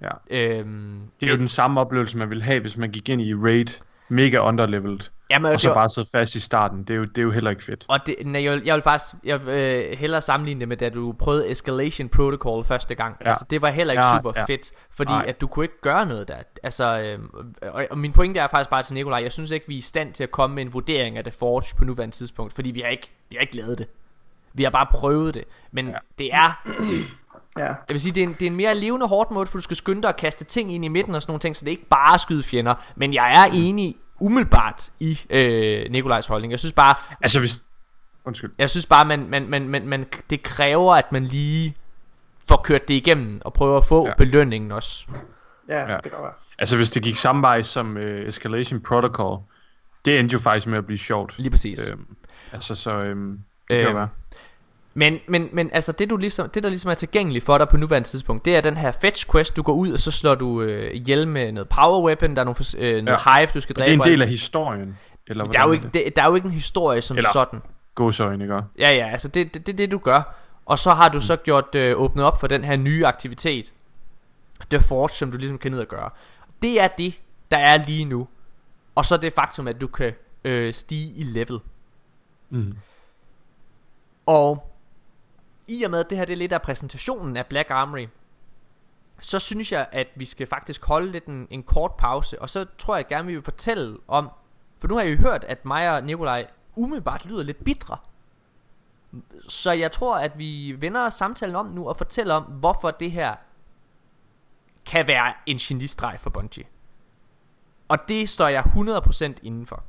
B: Ja.
A: Øhm,
B: Det er jo den samme oplevelse, man ville have, hvis man gik ind i raid mega underleveled,
A: Jamen,
B: og så
A: var-
B: bare sidde fast i starten. Det er jo, det er jo heller ikke fedt.
A: Og det, nej, jeg, vil, jeg vil faktisk jeg vil, øh, hellere sammenligne det med da du prøvede Escalation Protocol første gang.
B: Ja.
A: Altså det var heller ikke
B: Ja,
A: super
B: ja.
A: fedt, fordi
B: Nej.
A: at du kunne ikke gøre noget der. Altså øh, og, og min pointe er faktisk bare til Nikolaj, jeg synes ikke vi er i stand til at komme med en vurdering af The Forge på nuværende tidspunkt, fordi vi har ikke vi har ikke lavet det. Vi har bare prøvet det, men. Ja. det er
C: Ja.
A: jeg vil sige, det er, en, det er en mere levende hårdt måde, for du skal skynde dig at kaste ting ind i midten og sådan nogle ting, så det er ikke bare at skyde fjender. Men jeg er enig umiddelbart i øh, Nikolajs holdning. Jeg synes bare,
B: Altså hvis... Undskyld.
A: jeg synes bare, man, man, man, man, man, det kræver, at man lige får kørt det igennem og prøver at få ja. Belønningen også.
C: Ja,
B: Ja.
C: det kan være.
B: Altså hvis det gik samme vej som uh, Escalation Protocol, det endte jo faktisk med at blive sjovt.
A: Lige præcis.
B: Øhm, altså så... Øhm, det kan
A: Øhm,
B: jo være.
A: Men, men, men altså det, du ligesom, det der ligesom er tilgængeligt for dig på nuværende tidspunkt Det er den her fetch quest Du går ud og så slår du øh, ihjel med noget power weapon Der er nogle, øh, noget
B: Ja.
A: hive du skal
B: Det
A: dræbe
B: er en del af historien. Eller
A: der er, jo ikke, det, der er jo ikke en historie som
B: Eller-
A: sådan
B: Gåsøjne, ikke?
A: Ja ja altså det er det, det, det du gør Og så har du så gjort øh, åbnet op for den her nye aktivitet The Forge som du ligesom kan ned og gøre Det er det der er lige nu Og så det faktum at du kan øh, stige i level
B: Mm.
A: Og i og med at det her det er lidt af præsentationen af Black Armory Så synes jeg at vi skal faktisk holde lidt en, en kort pause Og så tror jeg gerne vi vil fortælle om For nu har jeg jo hørt at mig og Nikolaj umiddelbart lyder lidt bitre. Så jeg tror at vi vender samtalen om nu Og fortæller om hvorfor det her Kan være en genistreg for Bungie. Og det står jeg 100% indenfor.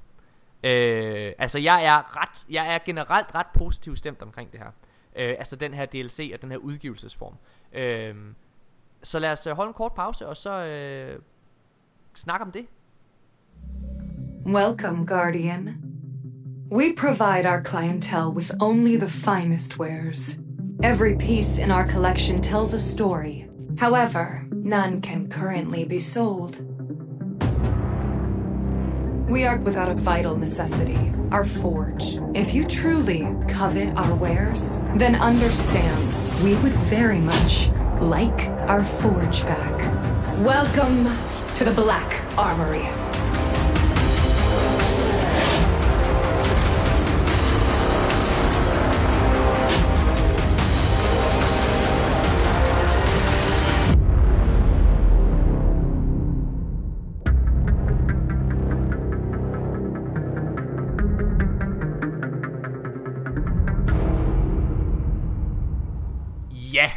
A: Øh, altså jeg er ret, jeg er generelt ret positivt stemt omkring det her. Øh, altså den her DLC og den her udgivelsesform. Øh, så lad os øh, holde en kort pause og så øh, snakke om det.
D: Welcome, Guardian. We provide our clientele with only the finest wares. Every piece in our collection tells a story. However, none can currently be sold. We are without a vital necessity, our forge. If you truly covet our wares, then understand we would very much like our forge back. Welcome to the Black Armory.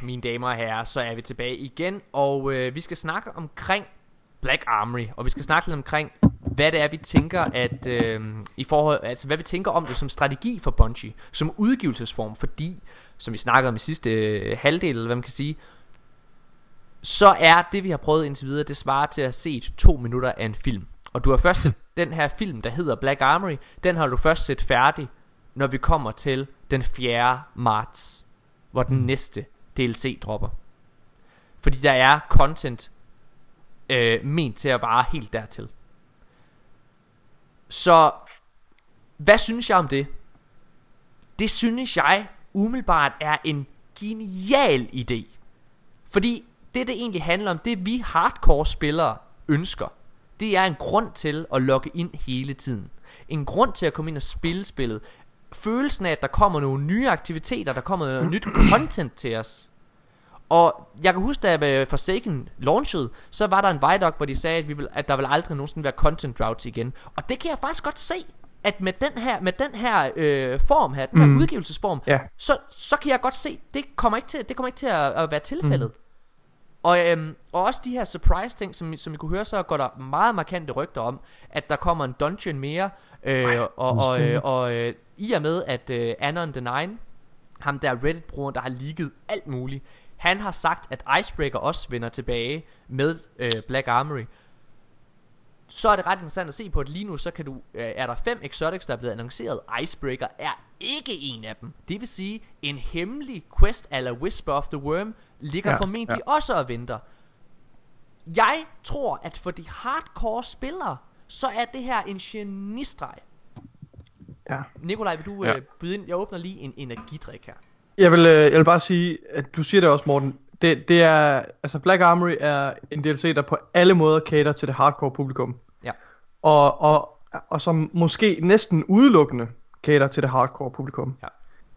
A: Mine damer og herrer, så er vi tilbage igen, og øh, vi skal snakke omkring Black Armory, og vi skal snakke lidt omkring, hvad det er, vi tænker, at øh, i forhold, altså hvad vi tænker om det som strategi for Bungie, som udgivelsesform, fordi, som vi snakkede om i sidste øh, halvdel, eller hvad man kan sige, så er det, vi har prøvet indtil videre, det svarer til at set to minutter af en film. Og du har først set [laughs] den her film, der hedder Black Armory, den har du først set færdig, når vi kommer til den 4. marts, hvor den næste DLC dropper. Fordi der er content øh, ment til at vare helt dertil. Så hvad synes jeg om det? Det synes jeg umiddelbart er en genial idé. Fordi det det egentlig handler om, det vi hardcore spillere ønsker, det er en grund til at logge ind hele tiden. En grund til at komme ind og spille spillet. Følelsen af, at der kommer nogle nye aktiviteter, der kommer noget nyt content til os. Og jeg kan huske, da Forsaken launchede, så var der en Vidoc, hvor de sagde, at, vi vil, at der vil aldrig nogensinde være content droughts igen. Og det kan jeg faktisk godt se, at med den her, med den her øh, form her, den her udgivelsesform,
C: Ja.
A: så, så kan jeg godt se, det kommer ikke til, det kommer ikke til at, at være tilfældet. Og, øhm, og også de her surprise ting, som, som I kunne høre, så går der meget markante rygter om, at der kommer en dungeon mere, øh, og, og, øh, og øh, i og med, at øh, Anon the Nine, ham der Reddit-brugeren, der har leaget alt muligt, han har sagt, at Icebreaker også vender tilbage med øh, Black Armory. Så er det ret interessant at se på, at lige nu, så kan du, øh, er der fem exotics, der er blevet annonceret. Icebreaker er ikke en af dem. Det vil sige, en hemmelig quest eller Whisper of the Worm ligger ja, formentlig ja. også og venter. Jeg tror, at for de hardcore spillere, så er det her en genistreg.
C: Ja.
A: Nikolaj, vil du
B: ja.
A: øh, byde ind? Jeg åbner lige en energidrik her.
C: Jeg vil, øh, jeg vil bare sige, at du siger det også, Morten. Det, det er, altså Black Armory er en DLC, der på alle måder cater til det hardcore publikum.
A: Ja.
C: Og, og, og som måske næsten udelukkende cater til det hardcore publikum.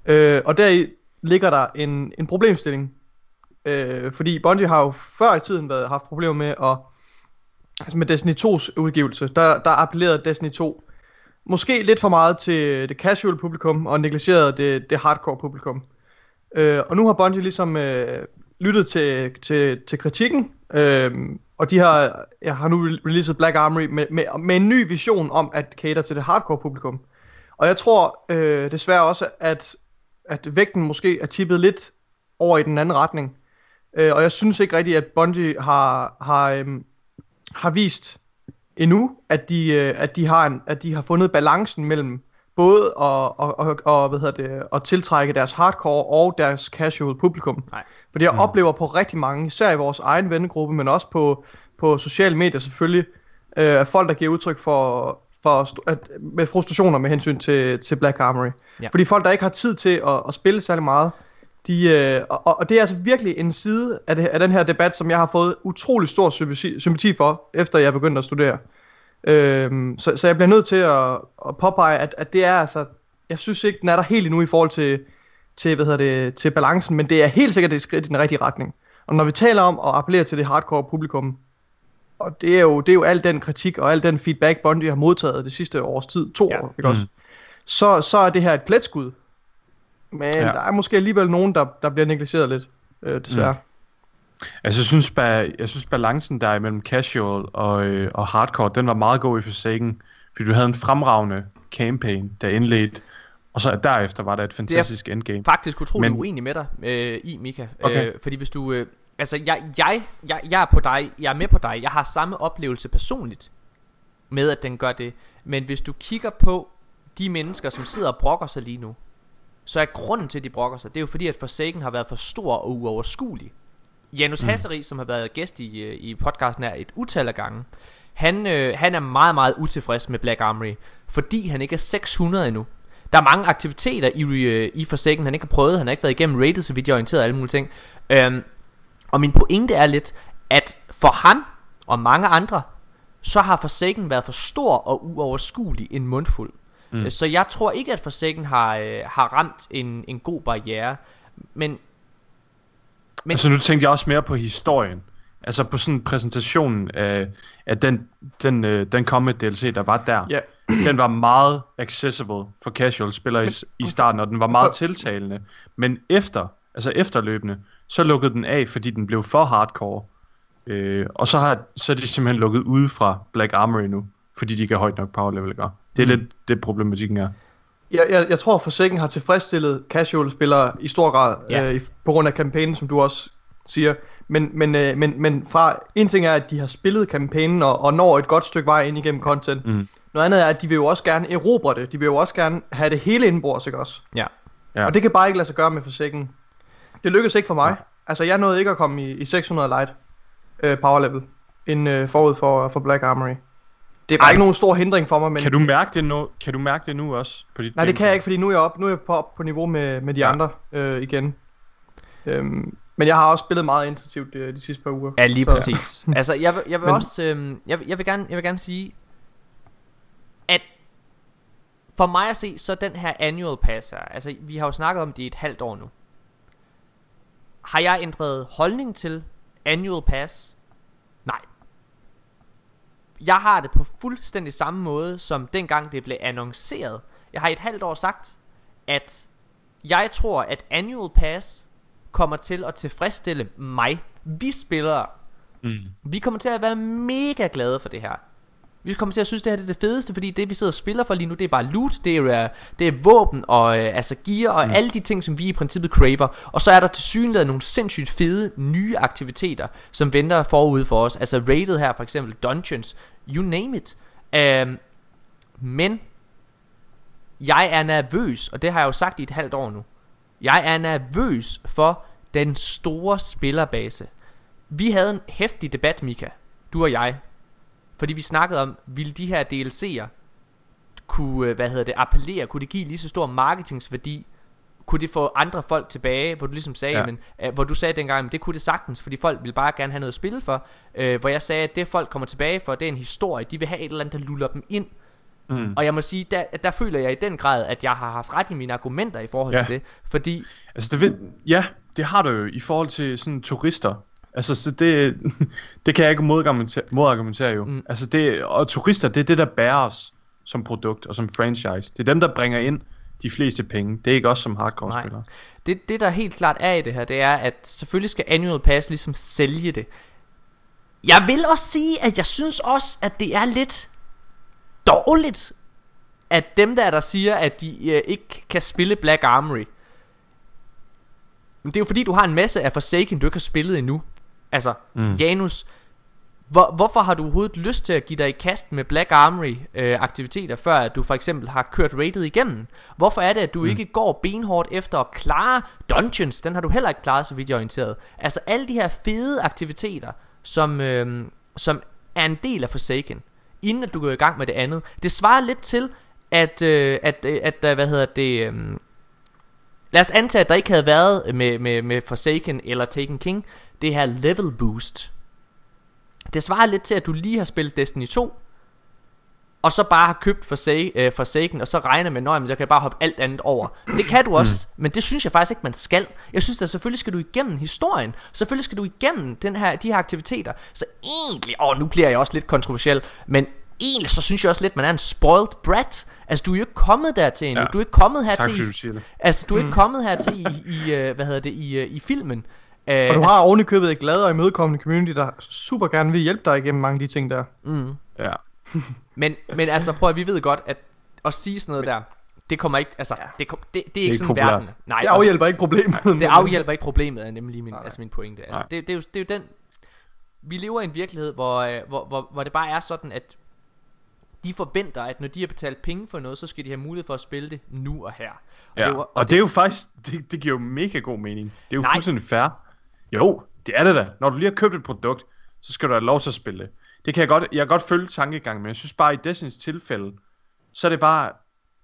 A: Ja.
C: Øh, og deri ligger der en, en problemstilling. Øh, fordi Bungie har jo før i tiden været, haft problemer med at altså med Destiny 2's udgivelse, der, der appellerede Destiny 2 måske lidt for meget til det casual publikum og negligerede det, det hardcore publikum. Øh, og nu har Bungie ligesom øh, lyttet til, til, til kritikken, øh, og de har, jeg har nu releaset Black Armory med, med, med en ny vision om at cater til det hardcore publikum. Og jeg tror øh, desværre også, at, at vægten måske er tippet lidt over i den anden retning. Øh, og jeg synes ikke rigtigt, at Bungie har, har, øhm, har vist endnu, at de, øh, at de har en, at de har fundet balancen mellem både at, og, og, og, hvad hedder det, at tiltrække deres hardcore og deres casual publikum.
A: Nej.
C: Fordi jeg mm. oplever på rigtig mange, især i vores egen vennegruppe, men også på, på sociale medier selvfølgelig, øh, at folk, der giver udtryk for, for at, med frustrationer med hensyn til, til Black Armory.
A: Ja.
C: Fordi folk, der ikke har tid til at, at spille særlig meget, de, øh, og, og det er altså virkelig en side af, det, af den her debat, som jeg har fået utrolig stor sympati, sympati for, efter jeg begyndte at studere. Øhm, så, så jeg bliver nødt til at, at påpege, at, at det er altså, jeg synes ikke, den er der helt endnu i forhold til, til, hvad hedder det, til balancen, men det er helt sikkert et skridt i den rigtige retning. Og når vi taler om at appellere til det hardcore publikum, og det er jo, det er jo al den kritik og al den feedback, Bungie har modtaget det sidste års tid, to
A: Ja.
C: år, ikke også? Så, så er det her et pletskud. Men
B: ja.
C: der er måske alligevel nogen, der, der bliver negligeret lidt, øh, desværre. Mm.
B: Altså, jeg synes, ba- jeg synes balancen der imellem casual og, øh, og hardcore, den var meget god i Forsaken. Fordi du havde en fremragende campaign, der indledte, og så derefter var der et fantastisk endgame.
A: Faktisk utrolig
B: Men-
A: uenig med dig øh, i, Mika.
B: Okay.
A: Øh, fordi hvis du... Øh, altså, jeg, jeg, jeg, jeg er på dig. Jeg er med på dig. Jeg har samme oplevelse personligt med, at den gør det. Men hvis du kigger på de mennesker, som sidder og brokker sig lige nu, så er grunden til, at de brokker sig, det er jo fordi, at Forsaken har været for stor og uoverskuelig. Janus mm. Hasseri, som har været gæst i, øh, i podcasten her et utal af gange, han, øh, han er meget, meget utilfreds med Black Armory, fordi han ikke er 600 endnu. Der er mange aktiviteter i, øh, i Forsaken, han ikke har prøvet. Han har ikke været igennem rated, så vidt jeg er orienteret alle mulige ting. Øhm, og min pointe er lidt, at for han og mange andre, så har Forsaken været for stor og uoverskuelig en mundfuld. Mm. Så jeg tror ikke, at Forsaken har, øh, har ramt en, en god barriere. Men Men-
B: Altså nu tænkte jeg også mere på historien. Altså på sådan præsentationen af, af den, den, øh, den kommende DLC, der var der.
C: Ja.
B: Den var meget accessible for casual spillere i, i starten, og den var meget
C: For-
B: tiltalende. Men efter, altså efterløbende, så lukkede den af, fordi den blev for hardcore. Øh, og så, har, så er de simpelthen lukket ude fra Black Armory nu, fordi de ikke har højt nok power level. Ikke? Det er mm. lidt det problematikken er.
C: Jeg, jeg, jeg tror, Forsaken har tilfredsstillet casual-spillere i stor grad,
A: Ja.
C: ja. øh, på grund af kampagnen, som du også siger. Men, men, øh, men, men fra, en ting er, at de har spillet kampagnen og, og når et godt stykke vej ind igennem content.
B: Mm.
C: Noget andet er, at de vil jo også gerne erobre det. De vil jo også gerne have det hele indenbords, ikke også?
A: ja,
B: Ja.
C: Og det kan bare ikke lade sig gøre med Forsaken. Det lykkedes ikke for mig. Altså, jeg nåede ikke at komme i, i 600 light øh, power level, ind øh, forud for, for Black Armory. Det var
A: Ej.
C: ikke nogen stor hindring for mig, men...
B: Kan du mærke det nu? Kan du mærke det nu også på dit
C: Nej, det kan jeg ikke, fordi nu er jeg op, nu er jeg på, op på niveau med, med de
B: Ja.
C: andre øh, igen. Øhm, men jeg har også spillet meget intensivt øh, de sidste par uger.
A: ja lige
C: Så-
A: præcis. [laughs] altså, jeg, vil- jeg vil
C: Men-
A: også... Øh, jeg, vil- jeg, vil gerne, jeg vil gerne sige, at for mig at se, så den her annual pass her, altså vi har jo snakket om det i et halvt år nu. Har jeg ændret holdning til annual pass? Jeg har det på fuldstændig samme måde, som dengang det blev annonceret. Jeg har i et halvt år sagt, at jeg tror, at annual pass kommer til at tilfredsstille mig. Vi spillere.
B: Mm.
A: Vi kommer til at være mega glade for det her. Vi kommer til at synes, det her det er det fedeste, fordi det vi sidder og spiller for lige nu, det er bare loot, det er, det er våben og øh, altså gear og mm. alle de ting, som vi i princippet craver. Og så er der til synligheden nogle sindssygt fede nye aktiviteter, som venter forud for os. Altså rated her for eksempel, dungeons, you name it. Um, men jeg er nervøs, og det har jeg jo sagt i et halvt år nu. Jeg er nervøs for den store spillerbase. Vi havde en hæftig debat, Mika, du og jeg, fordi vi snakkede om, ville de her DLC'er kunne, øh, hvad hedder det, appellere, kunne det give lige så stor marketingsværdi, kunne det få andre folk tilbage, hvor du ligesom sagde, ja. men, uh, hvor du sagde dengang, men det kunne det sagtens, fordi folk vil bare gerne have noget at spille for, uh, hvor jeg sagde, at det folk kommer tilbage for, det er en historie, de vil have et eller andet, der luller dem ind, Mm. Og jeg må sige, der, der føler jeg i den grad, at jeg har haft ret i mine argumenter i forhold ja. til det. Fordi...
B: Altså, det vil, ja, det har du jo i forhold til sådan turister. Altså, så det, [laughs] det kan jeg ikke modargumentere, modargumentere jo. Mm. Altså, det, og turister, det er det, der bærer os som produkt og som franchise. Det er dem, der bringer ind de fleste penge. Det er ikke os som hardcore-spillere.
A: Det, det, der helt klart er i det her, det er, at selvfølgelig skal Annual Pass ligesom sælge det. Jeg vil også sige, at jeg synes også, at det er lidt dårligt, at dem der, der siger, at de øh, ikke kan spille Black Armory, men det er jo fordi, du har en masse af Forsaken, du ikke har spillet endnu. Altså, mm. Janus, hvor, hvorfor har du overhovedet lyst til at give dig i kast med Black Armory øh, aktiviteter, før at du for eksempel har kørt rated igennem? Hvorfor er det, at du mm. ikke går benhårdt efter at klare dungeons? Den har du heller ikke klaret, så vidt jeg er orienteret. Altså alle de her fede aktiviteter, som, øh, som er en del af Forsaken, inden at du går i gang med det andet. Det svarer lidt til, at, øh, at, øh, at, at hvad hedder det... Øh, Lad os antage, at der ikke havde været med, med, med Forsaken eller Taken King det her level boost. Det svarer lidt til, at du lige har spillet Destiny 2, og så bare har købt Forsag, Forsaken, og så regner med, at jeg kan bare hoppe alt andet over. Det kan du også, mm. men det synes jeg faktisk ikke, man skal. Jeg synes at selvfølgelig skal du igennem historien. Selvfølgelig skal du igennem den her, de her aktiviteter. Så egentlig, åh, nu bliver jeg også lidt kontroversiel, men egentlig så synes jeg også lidt, man er en spoiled brat. Altså, du er jo ikke kommet dertil endnu. Ja. Du er ikke kommet her til i, Altså, du er ikke mm. kommet her til i, i uh, hvad hedder det, i, uh, i filmen.
C: Uh, og du har altså, ovenikøbet et glad og imødekommende community, der super gerne vil hjælpe dig igennem mange af de ting der.
A: Mm. Ja. [laughs] men, men altså, prøv at vi ved godt, at at sige sådan noget men, der, det kommer ikke, altså, ja. det, kom, det, det, er ikke det er sådan populært. verden.
C: Nej, det afhjælper ikke problemet.
A: det afhjælper ikke problemet, er nemlig min, altså min pointe. Altså, det, det, er jo, det er jo den, vi lever i en virkelighed, hvor, hvor, hvor, hvor det bare er sådan, at de forventer, at når de har betalt penge for noget, så skal de have mulighed for at spille det nu og her. Og,
B: ja, det, var, og, og det, det er jo faktisk, det, det giver jo mega god mening. Det er jo nej. fuldstændig fair. Jo, det er det da. Når du lige har købt et produkt, så skal du have lov til at spille det. Det kan jeg godt, jeg kan godt følge tankegangen, men jeg synes bare i Destinys tilfælde, så er det bare,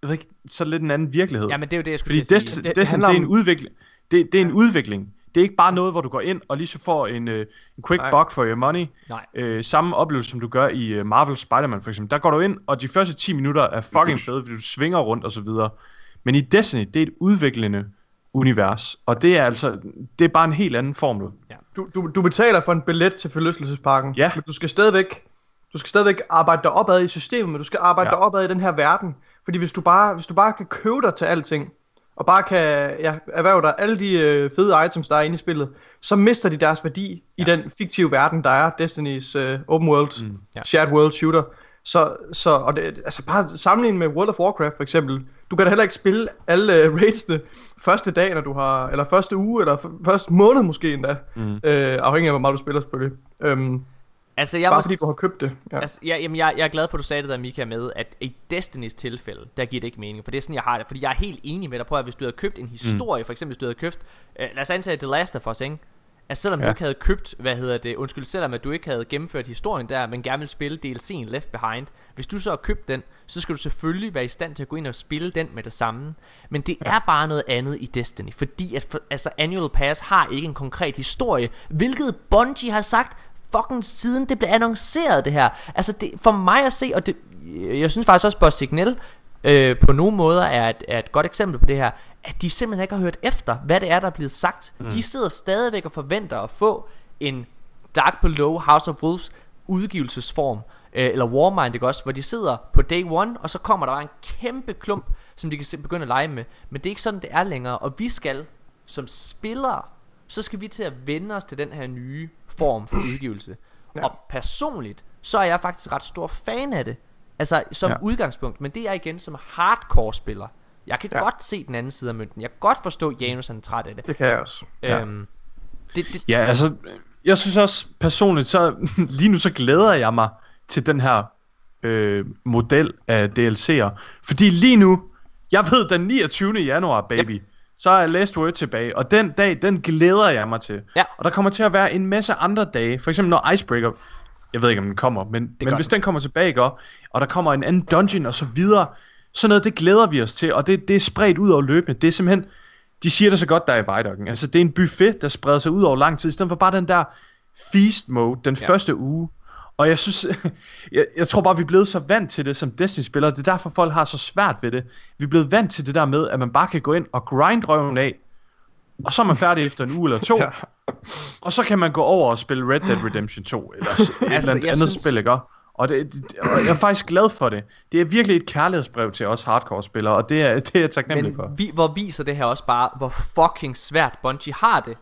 B: jeg ved ikke, så lidt en anden virkelighed.
A: Ja, men det er jo det, jeg
B: skulle Fordi sige. Destiny, det, det, det, er en udvikling. Det, det er en udvikling. Det er ikke bare noget, hvor du går ind og lige så får en, øh, en quick Nej. buck for your money. Nej. Øh, samme oplevelse, som du gør i øh, Marvel Spider-Man for eksempel. Der går du ind, og de første 10 minutter er fucking fede, fordi du svinger rundt og så videre. Men i Destiny, det er et udviklende univers, og det er altså, det er bare en helt anden formel.
C: Ja. Du, du, du betaler for en billet til forlystelsesparken,
B: ja.
C: men du skal stadigvæk du skal stadigvæk arbejde dig opad i systemet, men du skal arbejde ja. dig opad i den her verden. Fordi hvis du bare, hvis du bare kan købe dig til alting, og bare kan ja, erhverve dig alle de øh, fede items, der er inde i spillet, så mister de deres værdi ja. i den fiktive verden, der er Destiny's øh, open world, mm, ja. shared world shooter. Så, så og det, altså bare sammenlignet med World of Warcraft for eksempel, du kan da heller ikke spille alle uh, raidsene første dag, når du har, eller første uge, eller første måned måske endda, mm. øh, afhængig af hvor meget du spiller selvfølgelig. Um, Altså, jeg Bare må fordi du har købt det.
A: Ja. Altså, jeg, jamen, jeg, jeg er glad for, at du sagde det der, Mika, med, at i Destinys tilfælde, der giver det ikke mening. For det er sådan, jeg har det. Fordi jeg er helt enig med dig på, at hvis du havde købt en historie, mm. for eksempel hvis du havde købt, øh, lad os antage The Last of Us, ikke? At selvom ja. du ikke havde købt, hvad hedder det, undskyld, selvom at du ikke havde gennemført historien der, men gerne ville spille DLC'en Left Behind, hvis du så har købt den, så skal du selvfølgelig være i stand til at gå ind og spille den med det samme. Men det ja. er bare noget andet i Destiny, fordi at for, altså Annual Pass har ikke en konkret historie, hvilket Bungie har sagt fucking siden det blev annonceret det her. Altså det, for mig at se, og det, jeg synes faktisk også, Boss Signal øh, på nogle måder er et, er et godt eksempel på det her, at de simpelthen ikke har hørt efter, hvad det er, der er blevet sagt. Mm. De sidder stadigvæk og forventer at få en Dark Below House of Wolves udgivelsesform, øh, eller Warmind, ikke også, hvor de sidder på day one, og så kommer der bare en kæmpe klump, som de kan begynde at lege med. Men det er ikke sådan, det er længere, og vi skal som spillere, så skal vi til at vende os til den her nye form for [clears throat] udgivelse. Ja. Og personligt, så er jeg faktisk ret stor fan af det. Altså som ja. udgangspunkt. Men det er igen som hardcore spiller. Jeg kan ja. godt se den anden side af mønten. Jeg kan godt forstå, at Janus er træt af det.
C: Det kan jeg også.
B: Øhm, det, det, ja, altså, jeg synes også personligt, så [laughs] lige nu så glæder jeg mig til den her øh, model af DLC'er. Fordi lige nu, Jeg ved, den 29. januar, baby, yep. Så er Last Word tilbage, og den dag, den glæder jeg mig til.
A: Ja.
B: Og der kommer til at være en masse andre dage, for eksempel når Icebreaker, jeg ved ikke, om den kommer, men, men
A: gør
B: hvis
A: den.
B: den kommer tilbage, ikke, og der kommer en anden dungeon og så videre, sådan noget, det glæder vi os til, og det, det er spredt ud over løbende. Det er simpelthen, de siger det så godt, der er i Vejdokken. Altså, det er en buffet, der spreder sig ud over lang tid, i stedet for bare den der feast mode, den ja. første uge. Og jeg synes, [laughs] jeg, jeg tror bare, vi er blevet så vant til det som Destiny-spillere. Det er derfor, folk har så svært ved det. Vi er blevet vant til det der med, at man bare kan gå ind og grind røven af, og så er man færdig efter en uge eller to. [laughs] ja. Og så kan man gå over og spille Red Dead Redemption 2, eller et [laughs]
A: Altså,
B: altså, eller andet
A: synes-
B: spil, ikke? Og, det, det, og jeg er faktisk glad for det. Det er virkelig et kærlighedsbrev til os hardcore-spillere, og det er, det er jeg taknemmelig for.
A: Men vi, hvor viser det her også bare, hvor fucking svært Bungie har det.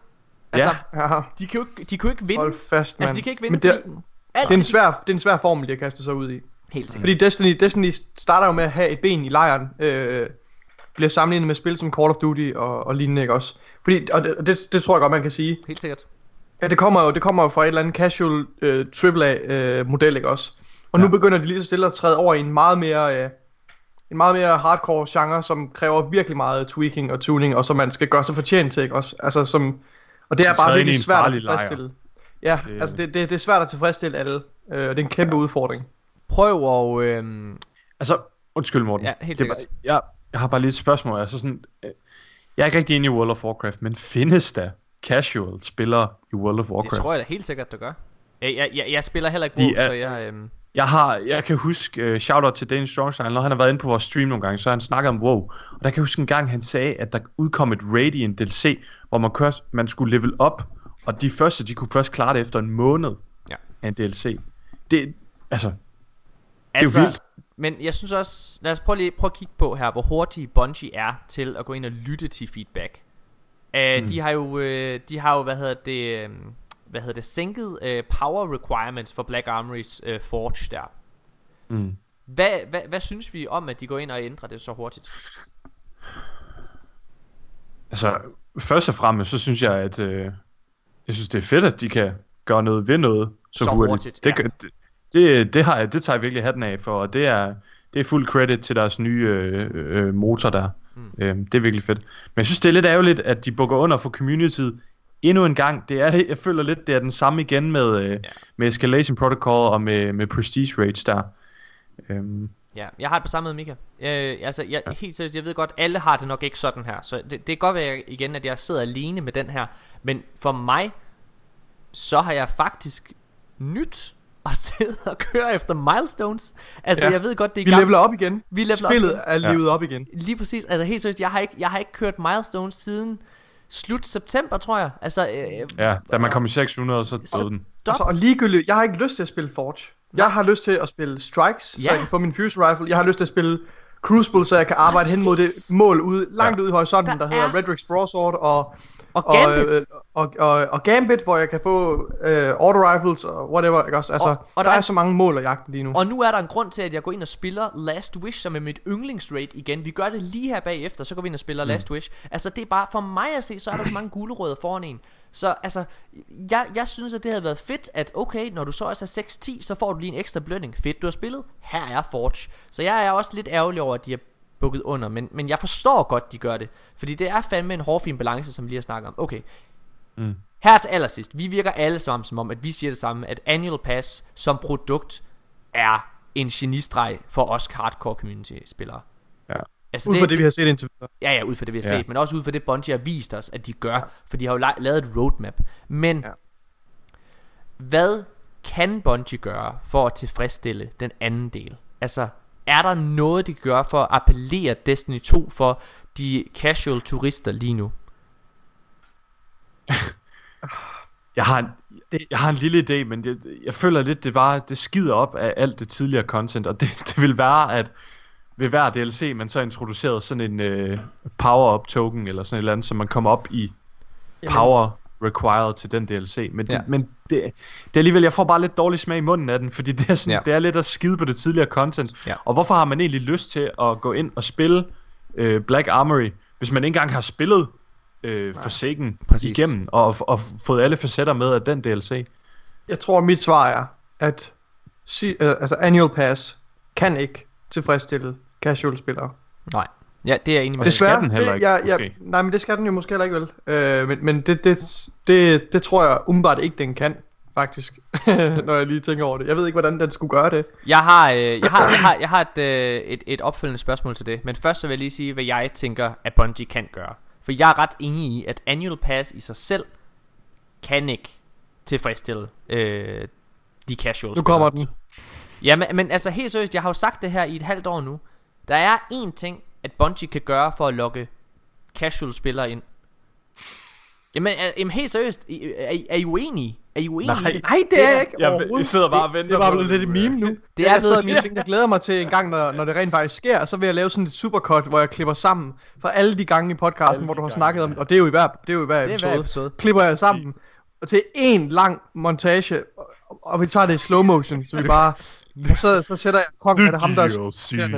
A: Altså,
B: Ja.
A: De kan jo ikke, de kan jo ikke vinde.
C: hold fast, mand.
A: Altså, de kan ikke vinde,
C: Men det,
A: fordi alt
C: det, er en svær, det er en svær formel, de har kastet sig ud i.
A: Helt sikkert.
C: Fordi Destiny, Destiny starter jo med at have et ben i lejren. Øh, bliver sammenlignet med spil som Call of Duty og, og lignende, ikke også? Fordi, og det, det, det tror jeg godt, man kan sige.
A: Helt sikkert.
C: Ja, det kommer jo, det kommer jo fra et eller andet casual øh, AAA øh, model, ikke også? Og nu
B: Ja.
C: begynder de lige så stille at træde over i en meget mere, øh, en meget mere hardcore genre, som kræver virkelig meget tweaking og tuning, og som man skal gøre sig fortjent til, ikke også? Altså som, og det er bare virkelig
B: en
C: svært at tilfredsstille. Ja,
B: Det-
C: det, altså det, det, det er svært at tilfredsstille alle, øh, og det er en kæmpe udfordring.
A: Prøv at... Øhm,
B: Altså, undskyld Morten.
A: Ja, helt
B: det er
A: sikkert.
B: bare, jeg, jeg har bare lige et spørgsmål. Altså sådan, øh, jeg er ikke rigtig inde i World of Warcraft, men findes der casual spillere i World of Warcraft?
A: det tror jeg da helt sikkert, du gør. Jeg, jeg, jeg, jeg spiller heller ikke WoW, så jeg... Øhm,
B: Jeg har, jeg kan huske, uh, shout out til Danish Strongstyle, når han har været inde på vores stream nogle gange, så han snakket om WoW. Og der kan jeg huske en gang, han sagde, at der udkom et Radiant DLC, hvor man, kørs, man skulle level op, og de første, de kunne først klare det efter en måned
A: Ja.
B: af en DLC. Det, altså,
A: altså,
B: vildt.
A: Men jeg synes også, lad os prøve, lige, prøve at kigge på her, hvor hurtig Bungie er til at gå ind og lytte til feedback. Uh, mm. De har jo, uh, de har jo, hvad hedder det, um, hvad hedder det, sænket uh, power requirements for Black Armory's uh, Forge der.
B: mm.
A: Hvad, hvad, hvad synes vi om, at de går ind og ændrer det så hurtigt?
B: Altså, først og fremmest, så synes jeg, at øh, jeg synes, det er fedt, at de kan gøre noget ved noget så,
A: Så
B: hurtigt.
A: hurtigt,
B: det,
A: ja.
B: det, det, det, har jeg, det tager jeg virkelig hatten af for, og det er, det er fuld credit til deres nye øh, øh, motor der. Mm. Øh, det er virkelig fedt. Men jeg synes, det er lidt ærgerligt, at de bukker under for communityet endnu en gang. Det er, jeg føler lidt, det er den samme igen med, øh,
A: Ja.
B: med Escalation Protocol og med, med Prestige Rage der. Øhm,
A: Ja, jeg har det på samme måde, Mika. Øh, altså, jeg, ja. helt seriøst, jeg ved godt, alle har det nok ikke sådan her. Så det, det kan godt være igen, at jeg sidder alene med den her. Men for mig, så har jeg faktisk nyt at sidde og køre efter milestones. Altså, ja.
C: Ja.
A: jeg ved godt, det er
C: Vi
A: gammelt-
C: leveler op igen.
A: Vi leveler op
C: Spillet
A: igen.
C: er livet op igen.
A: Lige præcis. Altså, helt seriøst, jeg har ikke, jeg har ikke kørt milestones siden slut september, tror jeg. Altså, øh,
B: ja, da man kom i 600, så
A: Så-
B: døde den.
A: stop.
C: Altså, og ligegyldigt, jeg har ikke lyst til at spille Forge. Jeg har lyst til at spille Strikes,
A: Ja.
C: så jeg kan få min Fuse Rifle. Jeg har lyst til at spille Crucible, så jeg kan arbejde hen mod det
A: Præcis.
C: mål ude, langt ud i horisonten,
A: Der
C: der, hedder
A: er-
C: Redrix Broadsword og,
A: Og
C: og,
A: Gambit.
C: øh, og, og, og Gambit, hvor jeg kan få øh, auto rifles og whatever. Ikke også? Altså,
A: Og- og
C: der,
A: der
C: er
A: er-
C: så mange mål at jagte lige nu.
A: Og nu er der en grund til, at jeg går ind og spiller Last Wish, som er mit yndlingsrate igen. Vi gør det lige her bagefter, så går vi ind og spiller mm. Last Wish. Altså, det er bare for mig at se, så er der så mange gulerødder foran en. Så altså, jeg, jeg synes, at det havde været fedt, at okay, når du så også er 6-10, så får du lige en ekstra belønning. Fedt, du har spillet. Her er Forge. Så jeg er også lidt ærgerlig over, at de er bukket under, men, men jeg forstår godt, de gør det. Fordi det er fandme en hårfin balance, som vi lige har snakket om. Okay, her til allersidst, vi virker alle sammen som om, at vi siger det samme, at Annual Pass som produkt er en genistreg for os hardcore community spillere.
B: Ja.
A: Altså
C: Ud fra det, vi har set indtil videre.
A: Ja, ja, ud fra det vi har
B: Ja.
A: set, men også ud fra det Bungie har vist os, at de gør, for de har jo la- lavet et roadmap. Men
C: Ja.
A: hvad kan Bungie gøre for at tilfredsstille den anden del? Altså, er der noget, de gøre for at appellere Destiny 2 for de casual turister lige nu?
B: Jeg har, en, jeg har en lille idé, men det, jeg føler lidt, det bare det skider op af alt det tidligere content, og det, det vil være, at ved hver DLC, man så introducerede sådan en øh, power-up token, eller sådan et eller andet, så man kommer op i power required til den DLC. Men, det,
A: Ja.
B: men det, det er alligevel, jeg får bare lidt dårlig smag i munden af den, fordi det er, sådan,
A: Ja.
B: ja. det er lidt at skide på det tidligere content.
A: Ja.
B: Og hvorfor har man egentlig lyst til at gå ind og spille øh, Black Armory, hvis man ikke engang har spillet øh, Forsaken
A: Præcis.
B: igennem, og, og fået alle facetter med af den DLC?
C: Jeg tror, mit svar er, at si, øh, altså Annual Pass kan ikke tilfredsstille casual spillere.
A: Nej. Ja, det er enig med.
B: Det skal
C: Desværre,
B: den heller
C: det-
B: ikke,
C: jeg, jeg,
B: måske.
C: nej, men det skal den jo måske heller ikke vel. Øh, men men det, det, det, det tror jeg umiddelbart ikke, den kan, faktisk. [laughs] når jeg lige tænker over det. Jeg ved ikke, hvordan den skulle gøre det.
A: Jeg har, øh, jeg har, jeg har, jeg har et, øh, et, et opfølgende spørgsmål til det. Men først så vil jeg lige sige, hvad jeg tænker, at Bungie kan gøre. For jeg er ret enig i, at Annual Pass i sig selv kan ikke tilfredsstille øh, de casual
C: Nu kommer den.
A: Ja, men, men altså helt seriøst, jeg har jo sagt det her i et halvt år nu. Der er én ting, at Bungie kan gøre for at lokke casual spillere ind. Jamen, er, jamen helt seriøst, er, I- er I uenige? Er I uenige
B: Nej.
A: i det?
C: Nej, det er jeg ikke overhovedet.
B: jeg sidder bare og
C: det,
B: venter
C: det var
B: på
C: blevet lidt et meme nu.
A: Det er
C: jeg sidder lige og tænker, jeg glæder mig til en gang, når, når det rent faktisk sker, så vil jeg lave sådan et supercut, hvor jeg klipper sammen for alle de gange i podcasten,
B: Alle
C: hvor du har
B: gange,
C: snakket om,
B: ja.
C: og det er jo i hver, det er jo i hver,
A: Det er hver
C: episode,
A: episode.
C: klipper jeg sammen og til en lang montage, og, og vi tager det i slow motion, så vi bare, og så, så sætter jeg Kong, er det ham, der er så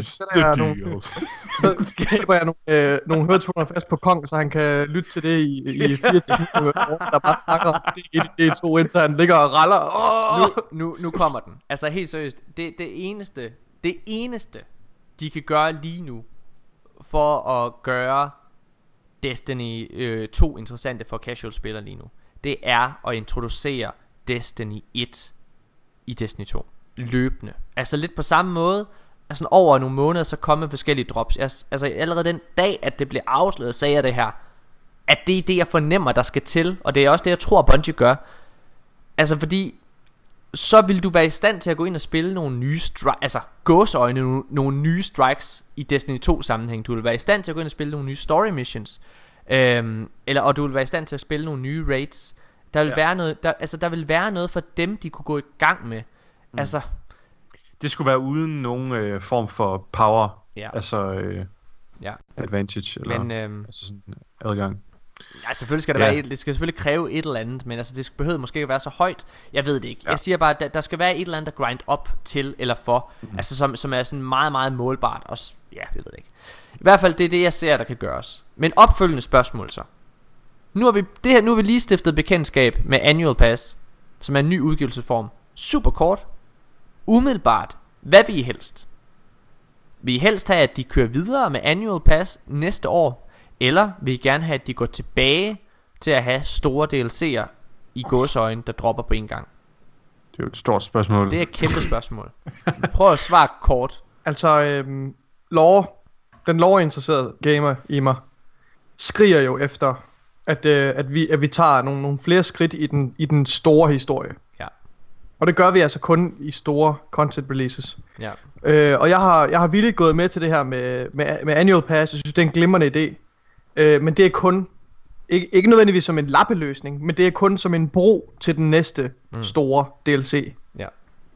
C: sætter jeg nogle, [laughs] så klipper jeg nogle, øh, nogle høretelefoner fast på Kong, så han kan lytte til det i, i fire timer, der bare snakker det i det to indtil han ligger og raller. Oh!
A: nu, nu, nu kommer den. Altså helt seriøst, det, det eneste, det eneste, de kan gøre lige nu, for at gøre Destiny øh, 2 interessante for casual spillere lige nu, det er at introducere Destiny 1 i Destiny 2. Løbende. Altså lidt på samme måde, altså over nogle måneder, så kommer forskellige drops. Jeg, altså allerede den dag, at det blev afsløret, sagde jeg det her, at det er det, jeg fornemmer, der skal til, og det er også det, jeg tror, Bungie gør. Altså fordi så vil du være i stand til at gå ind og spille nogle nye strikes, altså gåseøjne, nogle, nogle nye strikes i Destiny 2 sammenhæng. Du vil være i stand til at gå ind og spille nogle nye story missions. Øhm, eller, og du vil være i stand til at spille nogle nye raids. Der vil,
B: ja.
A: være noget, der, altså, der vil være noget for dem, de kunne gå i gang med. Mm. Altså,
B: Det skulle være uden nogen øh, form for power,
A: ja,
B: altså øh,
A: ja.
B: advantage, eller
A: Men, øhm,
B: altså sådan adgang.
A: Ja, selvfølgelig skal der
B: Ja.
A: være et, det skal selvfølgelig kræve et eller andet, men altså det behøver måske ikke være så højt. Jeg ved det ikke.
B: Ja.
A: Jeg siger bare, at der, der skal være et eller andet, der grind op til eller for. Mm. Altså som, som er sådan meget, meget målbart. Og, ja, jeg ved det ikke. I hvert fald, det er det, jeg ser, der kan gøres. Men opfølgende spørgsmål så. Nu har vi, det her, nu har vi lige stiftet bekendtskab med Annual Pass, som er en ny udgivelsesform. Super kort. Umiddelbart. Hvad vil I helst? Vil I helst have, at de kører videre med Annual Pass næste år? Eller vil I gerne have, at de går tilbage til at have store DLC'er i gåsøjne, der dropper på en gang?
B: Det er jo et stort spørgsmål.
A: Det er et kæmpe spørgsmål. [laughs] Prøv at svare kort.
C: Altså, øhm, lore, den lore-interesserede gamer i mig, skriger jo efter, at, øh, at, vi, at vi tager nogle, nogle flere skridt i den, i den store historie. Og det gør vi altså kun i store content releases.
A: Ja.
C: Øh, og jeg har, jeg har vildt gået med til det her med, med, med Annual Pass. Jeg synes, det er en glimrende idé. Øh, men det er kun, ikke, ikke nødvendigvis som en lappeløsning, men det er kun som en bro til den næste mm. store DLC.
A: Ja.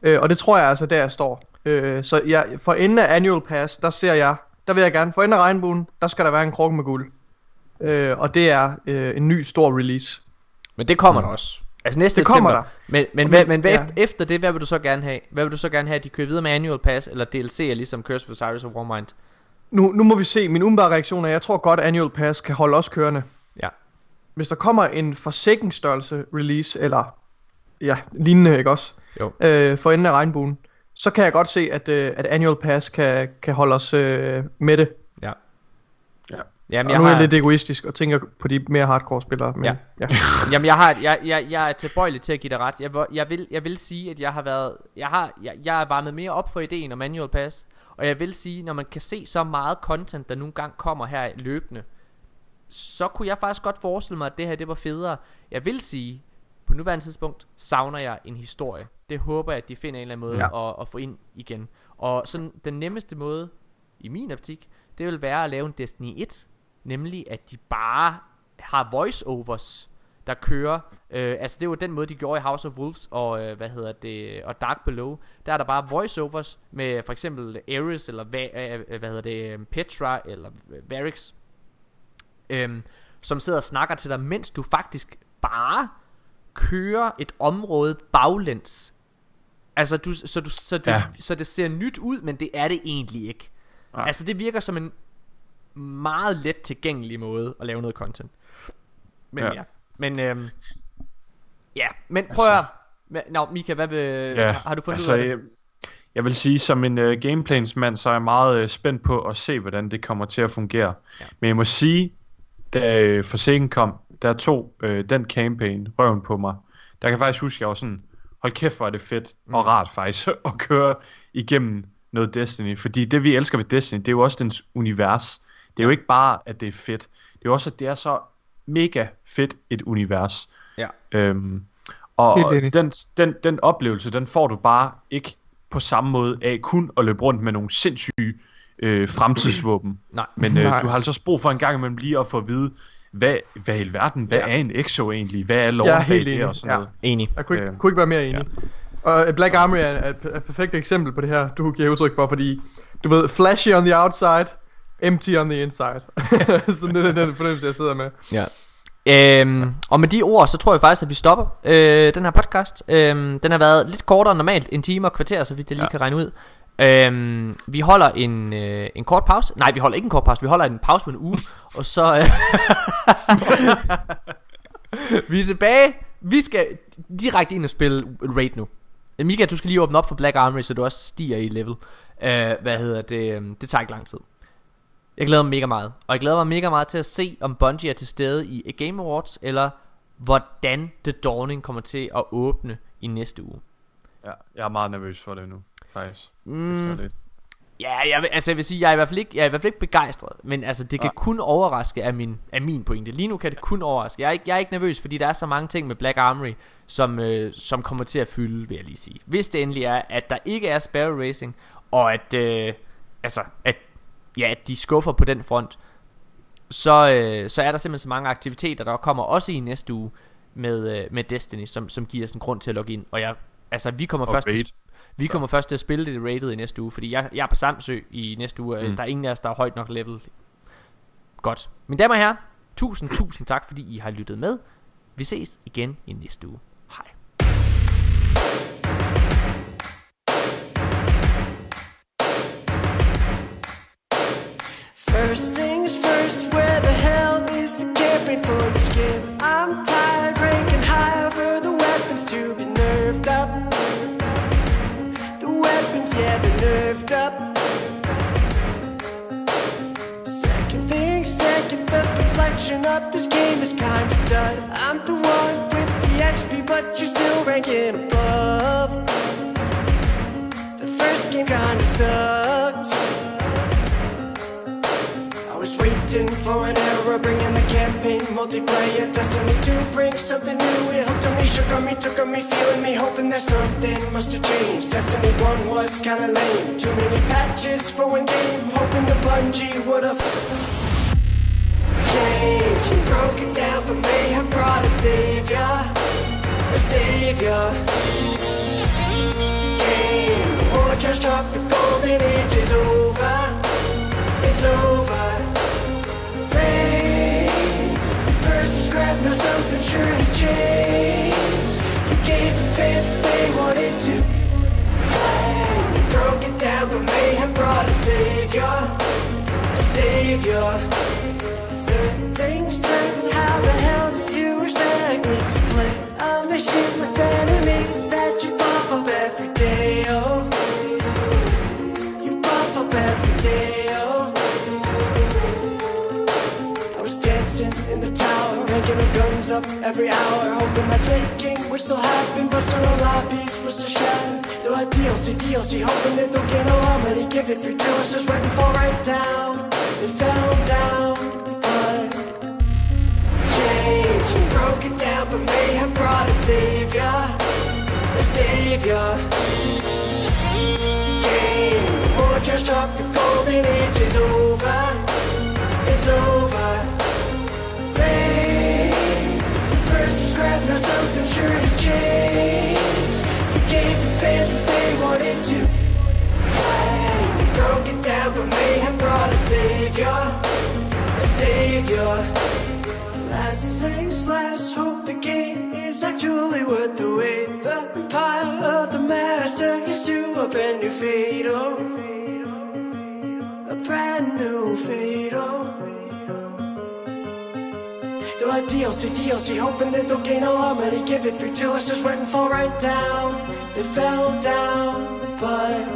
C: Øh, og det tror jeg altså, der jeg står. Øh, så jeg, for enden af Annual Pass, der ser jeg, der vil jeg gerne, for enden af regnbuen, der skal der være en krukke med guld. Øh, og det er øh, en ny stor release.
A: Men det kommer der også. Altså næste
C: Det kommer
A: september. Men, men,
C: Men-
A: men hvad
C: ja.
A: efter, det, hvad vil du så gerne have? Hvad vil du så gerne have, at de kører videre med Annual Pass, eller DLC'er, ligesom Curse of Osiris og Warmind?
C: Nu, nu må vi se, min umiddelbare reaktion er, jeg tror godt, Annual Pass kan holde os kørende.
A: Ja.
C: Hvis der kommer en forsikringsstørrelse release, eller ja, lignende, ikke også?
A: Jo.
C: Øh, for enden af regnbuen, så kan jeg godt se, at, øh, at Annual Pass kan, kan holde os øh, med det.
A: Ja.
B: Ja.
A: Jamen,
C: Og
A: jeg
C: nu er jeg
A: har,
C: lidt egoistisk og tænker på de mere hardcore spillere. Men,
A: Ja.
C: ja. [laughs]
A: Jamen jeg har jeg, jeg, jeg er tilbøjelig til at give dig ret. Jeg, jeg vil jeg vil sige at jeg har været jeg har jeg, jeg er varmet mere op for ideen om manual pass, og jeg vil sige når man kan se så meget content der nogle gange kommer her løbende, så kunne jeg faktisk godt forestille mig at det her det var federe. Jeg vil sige på nuværende tidspunkt savner jeg en historie. Det håber jeg at de finder en eller anden måde
C: ja.
A: at, at få ind igen. Og sådan den nemmeste måde i min optik, det vil være at lave en Destiny 1, nemlig at de bare har voiceovers, der kører. Øh, altså det var den måde de gjorde i House of Wolves og øh, hvad hedder det og Dark Below. Der er der bare voiceovers med for eksempel Ares eller Va- øh, hvad hedder det øh, Petra eller Varix, øhm, som sidder og snakker til dig, mens du faktisk bare kører et område baglæns. Altså du, så, du, så, det,
B: Ja.
A: ja. så det ser nyt ud, men det er det egentlig ikke.
B: Nej.
A: Altså det virker som en meget let tilgængelig måde at lave noget content. Men
B: Ja.
A: ja, men øhm, ja, men prøv
B: Altså-
A: at Nå, Mika, hvad vil,
B: Ja,
A: har, har du fundet
B: altså,
A: ud af det?
B: jeg, Jeg vil sige, som en uh, gameplansmand, så er jeg meget uh, spændt på at se, hvordan det kommer til at fungere. Ja. Men jeg må sige, da uh, Forsaken kom, der tog uh, den campaign røven på mig. Der kan jeg faktisk huske, at jeg var sådan, hold kæft, hvor er det fedt mm. og rart faktisk [laughs] at køre igennem noget Destiny. Fordi det, vi elsker ved Destiny, det er jo også dens univers. Det er jo ikke bare, at det er fedt. Det er jo også, at det er så mega fedt et univers.
A: Ja.
B: Øhm, og den, den, den oplevelse, den får du bare ikke på samme måde af kun at løbe rundt med nogle sindssyge øh, fremtidsvåben. [laughs]
A: Nej.
B: Men øh, du har altså brug for en gang imellem lige at få at vide, hvad, hvad i verden, hvad ja. er en EXO egentlig? Hvad er loven
C: Jeg er helt enig,
B: og sådan
A: Ja.
B: noget?
A: Enig.
C: Jeg kunne ikke,
B: Øh,
C: kunne ikke være mere enig. Ja. Og Black Armory er, er et, et perfekt eksempel på det her, du giver udtryk for, fordi du ved, flashy on the outside, empty on the inside. [laughs] Sådan det er den fornemmelse, jeg sidder med.
A: Ja. Øhm, og med de ord, så tror jeg faktisk, at vi stopper øh, den her podcast. Øhm, den har været lidt kortere end normalt, en time og kvarter, så vidt jeg lige ja. Kan regne ud. Øhm, vi holder en, øh, en kort pause. Nej, vi holder ikke en kort pause, vi holder en pause på en uge. [laughs] og så... Øh, [laughs] vi er tilbage. Vi skal direkte ind og spille Raid nu. Mika, du skal lige åbne op for Black Armory, så du også stiger i level. Øh, hvad hedder det? øhm, Det tager ikke lang tid. Jeg glæder mig mega meget. Og jeg glæder mig mega meget til at se, om Bungie er til stede i Game Awards, eller hvordan The Dawning kommer til at åbne i næste uge.
B: Ja, jeg er meget nervøs for det nu, faktisk.
A: Mm, ja, jeg, vil- altså jeg vil sige, jeg er i hvert fald ikke, jeg er i hvert fald ikke begejstret, men altså det kan
B: Nej.
A: kun overraske af min, af min pointe. Lige nu kan det kun overraske. Jeg er, ikke, jeg er ikke nervøs, fordi der er så mange ting med Black Armory, som, øh, som kommer til at fylde, vil jeg lige sige. Hvis det endelig er, at der ikke er Sparrow Racing, og at, øh, altså, at, ja, at de skuffer på den front, så, øh, så er der simpelthen så mange aktiviteter, der kommer også i næste uge med, øh, med Destiny, som, som giver os en grund til at logge ind. Og jeg, altså, vi kommer,
B: Og
A: først
B: Raid.
A: til, vi kommer først til at spille det rated i næste uge, fordi jeg, jeg er på Samsø i næste uge, mm.
B: Mm.
A: der er ingen af os, der er højt nok level. Godt. Mine damer og herrer, tusind, tusind tak, fordi I har lyttet med. Vi ses igen i næste uge.
F: First things first, where the hell is the camping for the skin? I'm tired, ranking higher for the weapons to be nerfed up. The weapons, yeah, they're nerfed up. Second thing, second, the complexion of this game is kinda done. I'm the one with the XP, but you're still ranking above. The first game kinda sucked. For an era, bringing the campaign multiplayer destiny to bring something new. It hooked on me, shook on me, took on me, feeling me, hoping that something must have changed. Destiny 1 was kinda lame, too many patches for one game, hoping the Bungie would've changed and broke it down, but may have brought a savior, a savior. Game, the war just dropped, the golden age is over, it's over. Scrap, now something sure has changed. You gave the fans what they wanted to. You broke it down, but may have brought a savior, a savior. Third things third, how the hell do you expect me to play a mission with enemies that you buff up every day? Up every hour, hoping that We're still happy, but still a lobbies was to shatter. They'll have DLC, DLC, hoping that they'll get a lot money, give it free till it's just waiting fall right down. It fell down, but change and broke it down, but may have brought a savior, a savior. Game, war just dropped, the golden age is over, it's over. First was scrap, now something sure has changed. You gave the fans what they wanted to. Bang, you broke it down, but may have brought a savior, a savior. Last things last, hope the game is actually worth the wait. The empire of the master is to a brand new fate, oh. A brand new fate, Have DLC, DLC, hoping that they'll gain a lot of money, give it free till it's just went and fall right down. They fell down, but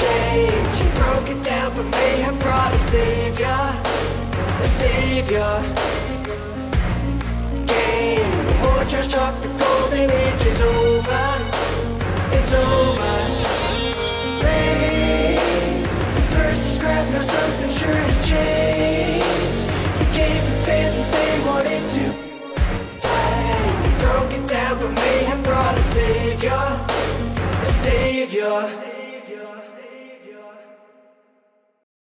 F: change. You broke it down, but may have brought a savior. A savior. Game. No more trash talk, the golden age is over. It's over. Rain. The first scrap, now something sure has changed. Gave the fans what they wanted to. You broke it down, but may have brought a savior. A savior.